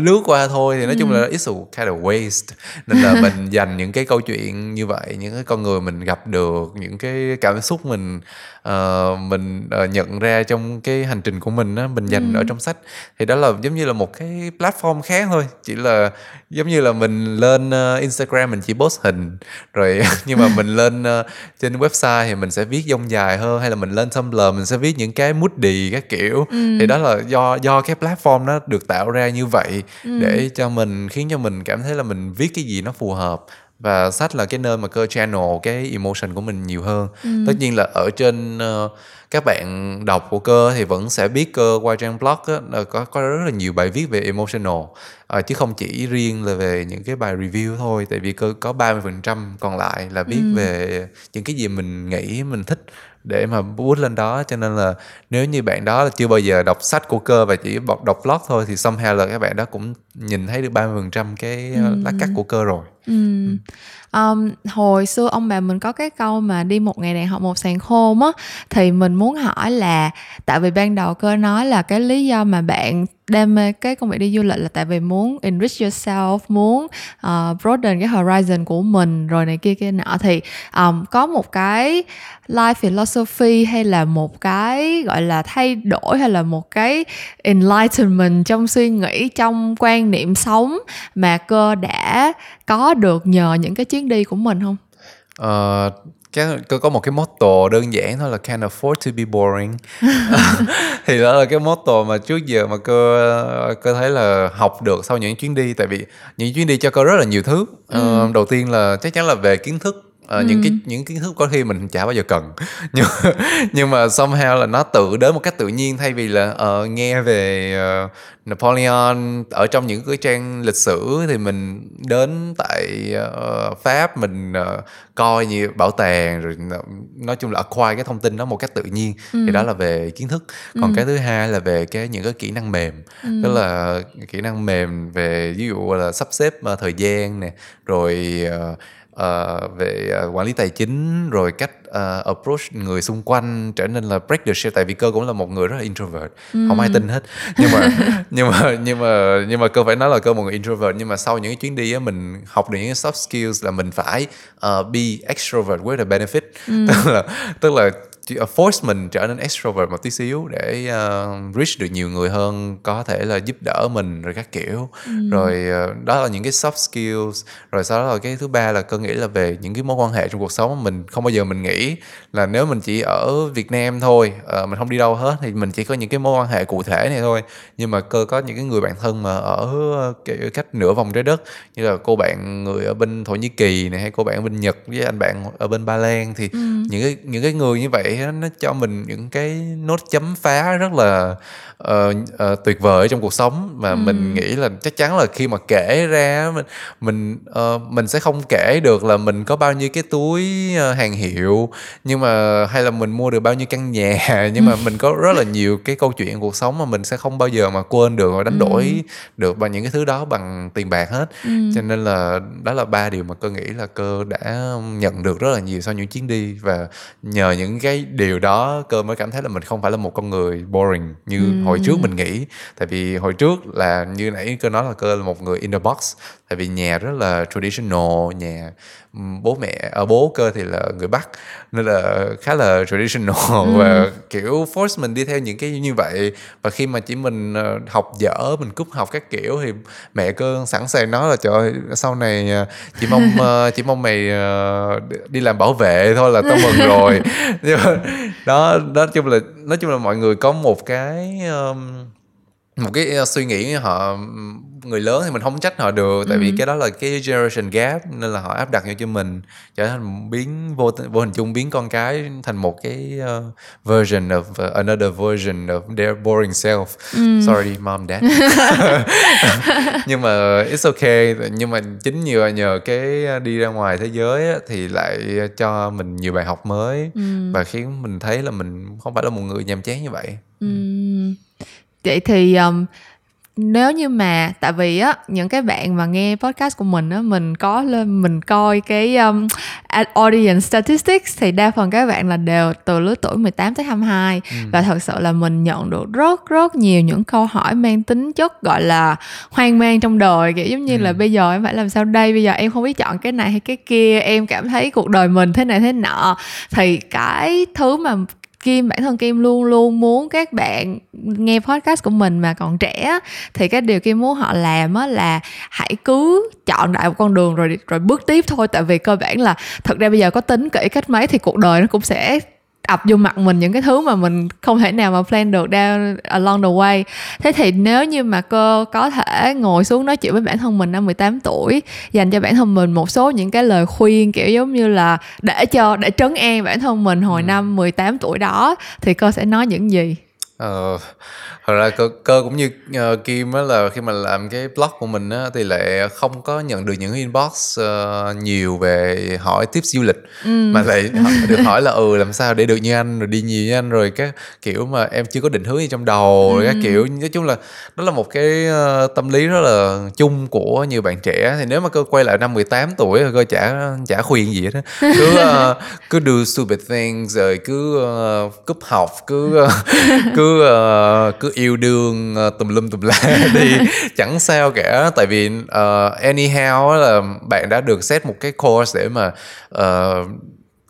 lướt qua thôi thì nói ừ. chung là it's a kind of waste nên là mình dành những cái câu chuyện như vậy những cái con người mình gặp được những cái cảm xúc mình uh, mình uh, nhận ra trong cái hành trình của mình á mình dành ừ. ở trong sách thì đó là giống như là một cái platform khác thôi chỉ là giống như là mình lên uh, Instagram mình chỉ post hình rồi nhưng mà mình lên uh, trên website thì mình sẽ viết dông dài hơn hay là mình lên Tumblr mình sẽ viết những cái moody các kiểu ừ. thì đó là do do cái platform nó được tạo ra như vậy ừ. để cho mình khiến cho mình cảm thấy là mình viết cái gì nó phù hợp và sách là cái nơi mà cơ channel cái emotion của mình nhiều hơn ừ. tất nhiên là ở trên uh, các bạn đọc của cơ thì vẫn sẽ biết cơ qua trang blog á, có có rất là nhiều bài viết về emotional à, chứ không chỉ riêng là về những cái bài review thôi tại vì cơ có 30% còn lại là viết ừ. về những cái gì mình nghĩ mình thích để mà bút lên đó cho nên là nếu như bạn đó là chưa bao giờ đọc sách của cơ và chỉ đọc blog thôi thì somehow là các bạn đó cũng nhìn thấy được 30% cái ừ. lát cắt của cơ rồi. Ừ. Um, hồi xưa ông bà mình có cái câu mà đi một ngày đàn học một sàn khôn á thì mình muốn hỏi là tại vì ban đầu cơ nói là cái lý do mà bạn đam mê cái công việc đi du lịch là tại vì muốn enrich yourself muốn uh, broaden cái horizon của mình rồi này kia kia nọ thì um, có một cái life philosophy hay là một cái gọi là thay đổi hay là một cái enlightenment trong suy nghĩ trong quan niệm sống mà cơ đã có được nhờ những cái chuyến đi của mình không? Uh, cái có có một cái motto đơn giản thôi là can afford to be boring thì đó là cái motto mà trước giờ mà cơ cơ thấy là học được sau những chuyến đi tại vì những chuyến đi cho cơ rất là nhiều thứ ừ. uh, đầu tiên là chắc chắn là về kiến thức Uh, ừ. những cái những kiến thức có khi mình chả bao giờ cần nhưng nhưng mà somehow là nó tự đến một cách tự nhiên thay vì là uh, nghe về uh, Napoleon ở trong những cái trang lịch sử thì mình đến tại uh, Pháp mình uh, coi như bảo tàng rồi nói chung là acquire cái thông tin đó một cách tự nhiên ừ. thì đó là về kiến thức còn ừ. cái thứ hai là về cái những cái kỹ năng mềm ừ. tức là kỹ năng mềm về ví dụ là sắp xếp uh, thời gian nè rồi uh, uh, về uh, quản lý tài chính rồi cách uh, approach người xung quanh trở nên là break the shit tại vì cơ cũng là một người rất là introvert mm. không ai tin hết nhưng mà nhưng mà nhưng mà nhưng mà cơ phải nói là cơ một người introvert nhưng mà sau những cái chuyến đi á mình học được những soft skills là mình phải uh, be extrovert with a benefit mm. tức là tức là force mình trở nên extrovert một tí xíu để uh, reach được nhiều người hơn có thể là giúp đỡ mình rồi các kiểu. Rồi uh, đó là những cái soft skills. Rồi sau đó là cái thứ ba là cơ nghĩ là về những cái mối quan hệ trong cuộc sống mà mình không bao giờ mình nghĩ là nếu mình chỉ ở Việt Nam thôi uh, mình không đi đâu hết thì mình chỉ có những cái mối quan hệ cụ thể này thôi. Nhưng mà cơ có những cái người bạn thân mà ở uh, kiểu cách nửa vòng trái đất như là cô bạn người ở bên Thổ Nhĩ Kỳ này hay cô bạn ở bên Nhật với anh bạn ở bên Ba Lan thì những cái những cái người như vậy nó cho mình những cái nốt chấm phá rất là ờ, ờ, tuyệt vời trong cuộc sống. Mà mình nghĩ là chắc chắn là khi mà kể ra mình mình ờ, mình sẽ không kể được là mình có bao nhiêu cái túi ờ, hàng hiệu nhưng mà hay là mình mua được bao nhiêu căn nhà. Nhưng mà mình có rất là nhiều cái câu chuyện cuộc sống mà mình sẽ không bao giờ mà quên được và đánh đổi được bằng những cái thứ đó bằng tiền bạc hết. Cho nên là đó là ba điều mà cơ nghĩ là cơ đã nhận được rất là nhiều sau những chuyến đi. Và nhờ những cái điều đó cơ mới cảm thấy là mình không phải là một con người boring như hồi trước mình nghĩ. Tại vì hồi trước là như nãy cơ nói là cơ là một người in the box. Tại vì nhà rất là traditional nhà bố mẹ ở bố cơ thì là người bắc nên là khá là traditional và kiểu force mình đi theo những cái như vậy. Và khi mà chỉ mình ờ, học dở mình cúp học các kiểu thì mẹ cơ sẵn sàng nói là trời ơi, sau này ờ, chỉ mong ờ, chỉ mong mày ờ, đi làm bảo vệ thôi là tao mừng rồi. Đó nói chung là nói chung là mọi người có một cái một cái uh, suy nghĩ họ người lớn thì mình không trách họ được tại vì cái đó là cái generation gap nên là họ áp đặt vô cho mình trở thành biến vô vô hình chung biến con cái thành một cái uh, version of uh, another version of their boring self. Sorry mom dad. Nhưng mà it's okay nhưng mà chính nhờ nhờ cái đi ra ngoài thế giới á, thì lại cho mình nhiều bài học mới và khiến mình thấy là mình không phải là một người nhàm chán như vậy Ừm. vậy thì um, nếu như mà tại vì á những cái bạn mà nghe podcast của mình á mình có lên mình coi cái um, audience statistics thì đa phần các bạn là đều từ lứa tuổi 18 tới 22 và thật sự là mình nhận được rất rất nhiều những câu hỏi mang tính chất gọi là hoang mang trong đời kiểu giống như là bây giờ em phải làm sao đây? Bây giờ em không biết chọn cái này hay cái kia em cảm thấy cuộc đời mình thế này thế nọ. Thì cái thứ mà Kim, bản thân Kim luôn luôn muốn các bạn nghe podcast của mình mà còn trẻ thì cái điều Kim muốn họ làm á là hãy cứ chọn đại một con đường rồi rồi bước tiếp thôi. Tại vì cơ bản là thật ra bây giờ có tính kỹ cách mấy thì cuộc đời nó cũng sẽ ập vô mặt mình những cái thứ mà mình không thể nào mà plan được down along the way. Thế thì nếu như mà cô có thể ngồi xuống nói chuyện với bản thân mình năm 18 tuổi dành cho bản thân mình một số những cái lời khuyên kiểu giống như là để cho để trấn an bản thân mình hồi năm 18 tuổi đó thì cô sẽ nói những gì Ờ, thật ra cơ, cơ cũng như ờ, Kim á là khi mà làm cái blog của mình á thì lại không có nhận được những inbox ờ, nhiều về hỏi tips du lịch. Mà lại được hỏi là ừ làm sao để được như anh rồi đi nhiều như anh rồi các kiểu mà em chưa có định hướng gì trong đầu rồi các kiểu. Nói chung là đó là một cái ờ, tâm lý rất là chung của nhiều bạn trẻ. Thì nếu mà cơ quay lại năm 18 tuổi thì cơ chả chả khuyên gì hết á. Cứ ờ, cứ do stupid things rồi cứ ờ, cúp học cứ ờ, cứ Ờ, cứ yêu đương ờ, tùm lum tùm la đi chẳng sao cả. Tại vì uh, anyhow là bạn đã được set một cái course để mà uh,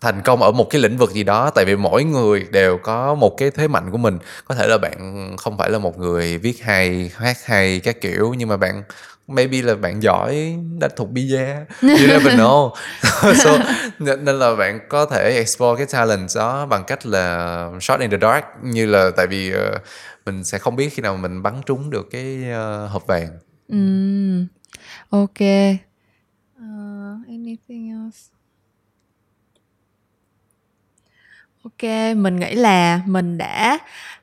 thành công ở một cái lĩnh vực gì đó. Tại vì mỗi người đều có một cái thế mạnh của mình. Có thể là bạn không phải là một người viết hay hát hay các kiểu nhưng mà bạn maybe là bạn giỏi đã thuộc pizza. You never know. So, nên nên là bạn có thể explore cái talent đó bằng cách là shot in the dark như là tại vì ờ, mình sẽ không biết khi nào mình bắn trúng được cái ờ, hộp vàng. Ừm, ok. Uh, anything else? Ok mình nghĩ là mình đã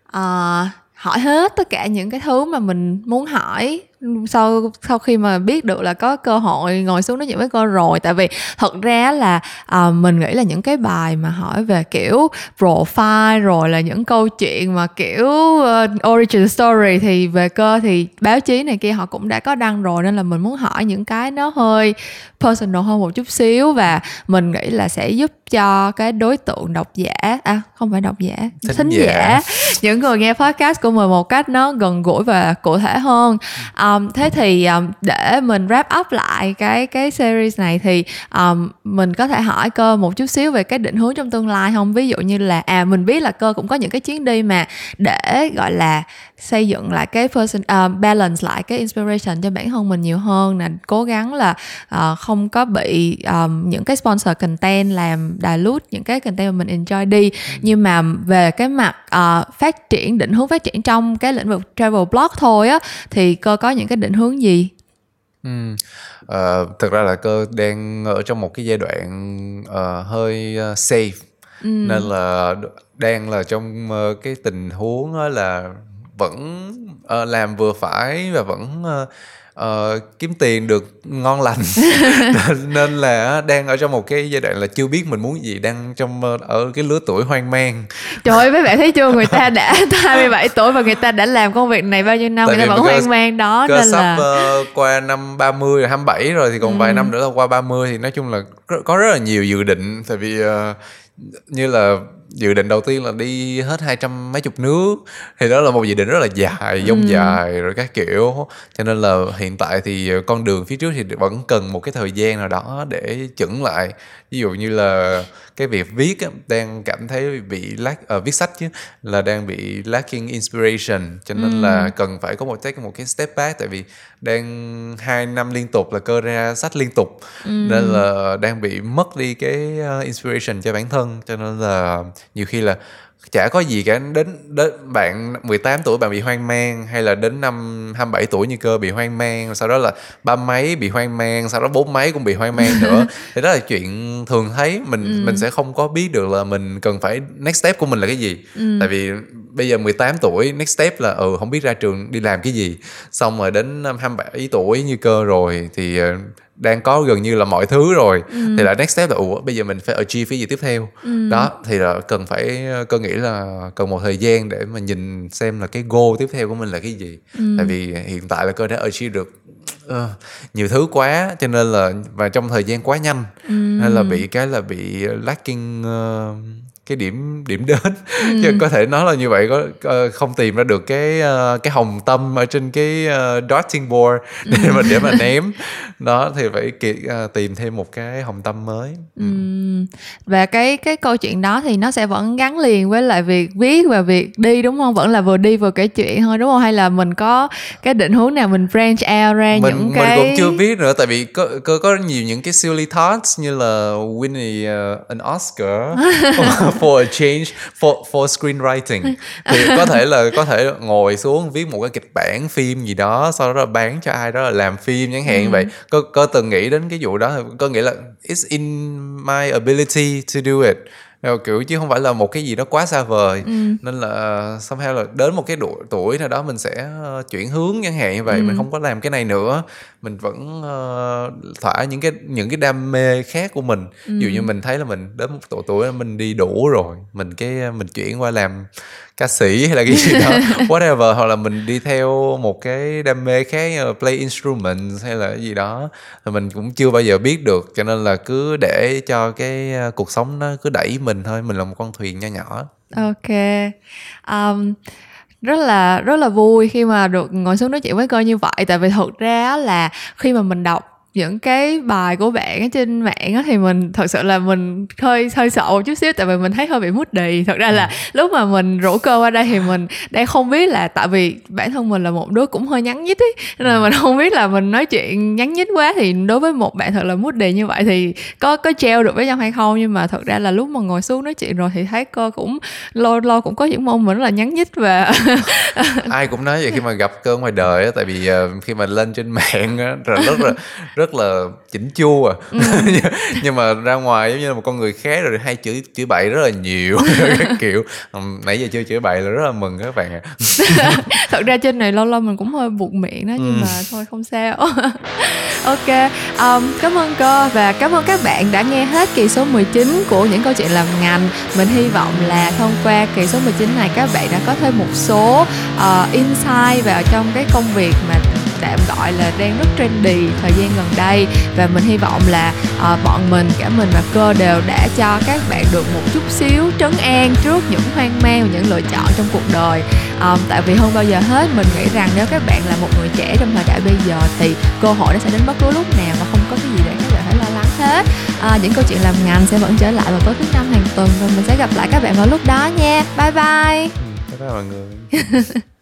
ờ, hỏi hết tất cả những cái thứ mà mình muốn hỏi sau sau khi mà biết được là có cơ hội ngồi xuống nói chuyện với cô rồi tại vì thật ra là à, mình nghĩ là những cái bài mà hỏi về kiểu profile rồi là những câu chuyện mà kiểu uh, origin story thì về cơ thì báo chí này kia họ cũng đã có đăng rồi nên là mình muốn hỏi những cái nó hơi personal hơn một chút xíu và mình nghĩ là sẽ giúp cho cái đối tượng độc giả à không phải độc giả Thính giả. những người nghe podcast của mình một cách nó gần gũi và cụ thể hơn um, thế thì um, để mình wrap up lại cái cái series này thì um, mình có thể hỏi cơ một chút xíu về cái định hướng trong tương lai không? Ví dụ như là à mình biết là cơ cũng có những cái chuyến đi mà để gọi là xây dựng lại cái person uh, balance lại cái inspiration cho bản thân mình nhiều hơn là cố gắng là uh, không có bị um, những cái sponsor content làm dilute những cái content mà mình enjoy đi ừ. nhưng mà về cái mặt uh, phát triển định hướng phát triển trong cái lĩnh vực travel blog thôi á thì cơ có những cái định hướng gì Ừ. Uh, thực ra là cơ đang ở trong một cái giai đoạn uh, hơi uh, safe ừ. nên là đang là trong uh, cái tình huống là vẫn uh, làm vừa phải và vẫn uh, uh, kiếm tiền được ngon lành. Nên, nên là đang ở trong một cái giai đoạn là chưa biết mình muốn gì đang trong ở cái lứa tuổi hoang mang. Trời ơi mấy bạn thấy chưa? Người ta đã 27 tuổi và người ta đã làm công việc này bao nhiêu năm Tại người ta vẫn hoang mang đó nên sắp là uh, qua năm 30 27 rồi thì còn ừ. vài năm nữa là qua 30 thì nói chung là có rất là nhiều dự định. Tại vì uh, như là dự định đầu tiên là đi hết hai trăm mấy chục nước. Thì đó là một dự định rất là dài dông ừ. dài rồi các kiểu. Cho nên là hiện tại thì con đường phía trước thì vẫn cần một cái thời gian nào đó để chững lại ví dụ như là cái việc viết á, đang cảm thấy bị lack uh, viết sách chứ là đang bị lacking inspiration cho nên ừ. là cần phải có một take một cái step back tại vì đang hai năm liên tục là cơ ra sách liên tục ừ. nên là đang bị mất đi cái uh, inspiration cho bản thân cho nên là nhiều khi là chả có gì cả. Đến đến bạn 18 tuổi bạn bị hoang mang hay là đến năm 27 tuổi như cơ bị hoang mang sau đó là ba mấy bị hoang mang sau đó bốn mấy cũng bị hoang mang nữa. Thì đó là chuyện thường thấy. Mình ừ. mình sẽ không có biết được là mình cần phải next step của mình là cái gì. Ừ. tại vì bây giờ 18 tuổi next step là ừ không biết ra trường đi làm cái gì. Xong rồi đến năm 27 tuổi như cơ rồi thì ờ, đang có gần như là mọi thứ rồi ừ. thì là next step là ủa bây giờ mình phải achieve cái gì tiếp theo ừ. đó thì là cần phải cơ nghĩ là cần một thời gian để mà nhìn xem là cái goal tiếp theo của mình là cái gì ừ. tại vì hiện tại là cơ đã achieve được uh, nhiều thứ quá cho nên là và trong thời gian quá nhanh ừ. nên là bị cái là bị lacking uh, cái điểm điểm đến ừ. chứ có thể nói là như vậy có không tìm ra được cái uh, cái hồng tâm ở trên cái uh, darting board để ừ. mà để mà ném đó thì phải kiệt, uh, tìm thêm một cái hồng tâm mới ừ. và cái cái câu chuyện đó thì nó sẽ vẫn gắn liền với lại việc viết và việc đi đúng không vẫn là vừa đi vừa kể chuyện thôi đúng không hay là mình có cái định hướng nào mình branch out ra mình, những cái mình cũng chưa biết nữa tại vì có có, có nhiều những cái silly thoughts như là winning uh, an Oscar for a change for for screenwriting. Thì có thể là có thể ngồi xuống viết một cái kịch bản phim gì đó sau đó là bán cho ai đó là làm phim chẳng hạn ừ. vậy. Có có từng nghĩ đến cái vụ đó có nghĩa là it's in my ability to do it. Kiểu chứ không phải là một cái gì đó quá xa vời. Ừ. nên là somehow là đến một cái độ tuổi nào đó mình sẽ uh, chuyển hướng chẳng hạn như vậy ừ. mình không có làm cái này nữa mình vẫn uh, thỏa những cái những cái đam mê khác của mình. Ừ. ví dụ như mình thấy là mình đến một độ tuổi mình đi đủ rồi mình cái mình chuyển qua làm ca sĩ hay là cái gì đó whatever hoặc là mình đi theo một cái đam mê khác như là play instrument hay là cái gì đó thì mình cũng chưa bao giờ biết được. Cho nên là cứ để cho cái ờ, cuộc sống nó cứ đẩy mình thôi mình là một con thuyền nho nhỏ. Ok. Um, rất là rất là vui khi mà được ngồi xuống nói chuyện với cô như vậy. Tại vì thực ra là khi mà mình đọc những cái bài của bạn ở trên mạng á thì mình thật sự là mình hơi hơi sợ một chút xíu tại vì mình thấy hơi bị mút đì thật ra là ừ. lúc mà mình rủ cơ qua đây thì mình đang không biết là tại vì bản thân mình là một đứa cũng hơi nhắn nhít ấy nên là ừ. mình không biết là mình nói chuyện nhắn nhít quá thì đối với một bạn thật là mút đì như vậy thì có có treo được với nhau hay không nhưng mà thật ra là lúc mà ngồi xuống nói chuyện rồi thì thấy cơ cũng lâu lâu cũng có những môn mình rất là nhắn nhít và ai cũng nói vậy khi mà gặp cơ ngoài đời á tại vì uh, khi mà lên trên mạng á rồi rất là rất là chỉnh chu à ừ. nhưng mà ra ngoài giống như là một con người khác rồi hay chửi chửi bậy rất là nhiều các kiểu nãy giờ chưa chửi bậy là rất là mừng các bạn ạ à. thật ra trên này lâu lâu mình cũng hơi buộc miệng đó nhưng ừ. mà thôi không sao ok um, cảm ơn cô và cảm ơn các bạn đã nghe hết kỳ số 19 của những câu chuyện làm ngành mình hy vọng là thông qua kỳ số 19 này các bạn đã có thêm một số uh, insight vào trong cái công việc mà tạm gọi là đang rất trendy thời gian gần đây. Và mình hy vọng là uh, bọn mình cả mình và cơ đều đã cho các bạn được một chút xíu trấn an trước những hoang mang và những lựa chọn trong cuộc đời. Um, tại vì hơn bao giờ hết mình nghĩ rằng nếu các bạn là một người trẻ trong thời đại bây giờ thì cơ hội nó sẽ đến bất cứ lúc nào và không có cái gì để các bạn phải lo lắng hết. À, những câu chuyện làm ngành sẽ vẫn trở lại vào tối thứ năm hàng tuần và mình sẽ gặp lại các bạn vào lúc đó nha. Bye bye. Bye bye mọi người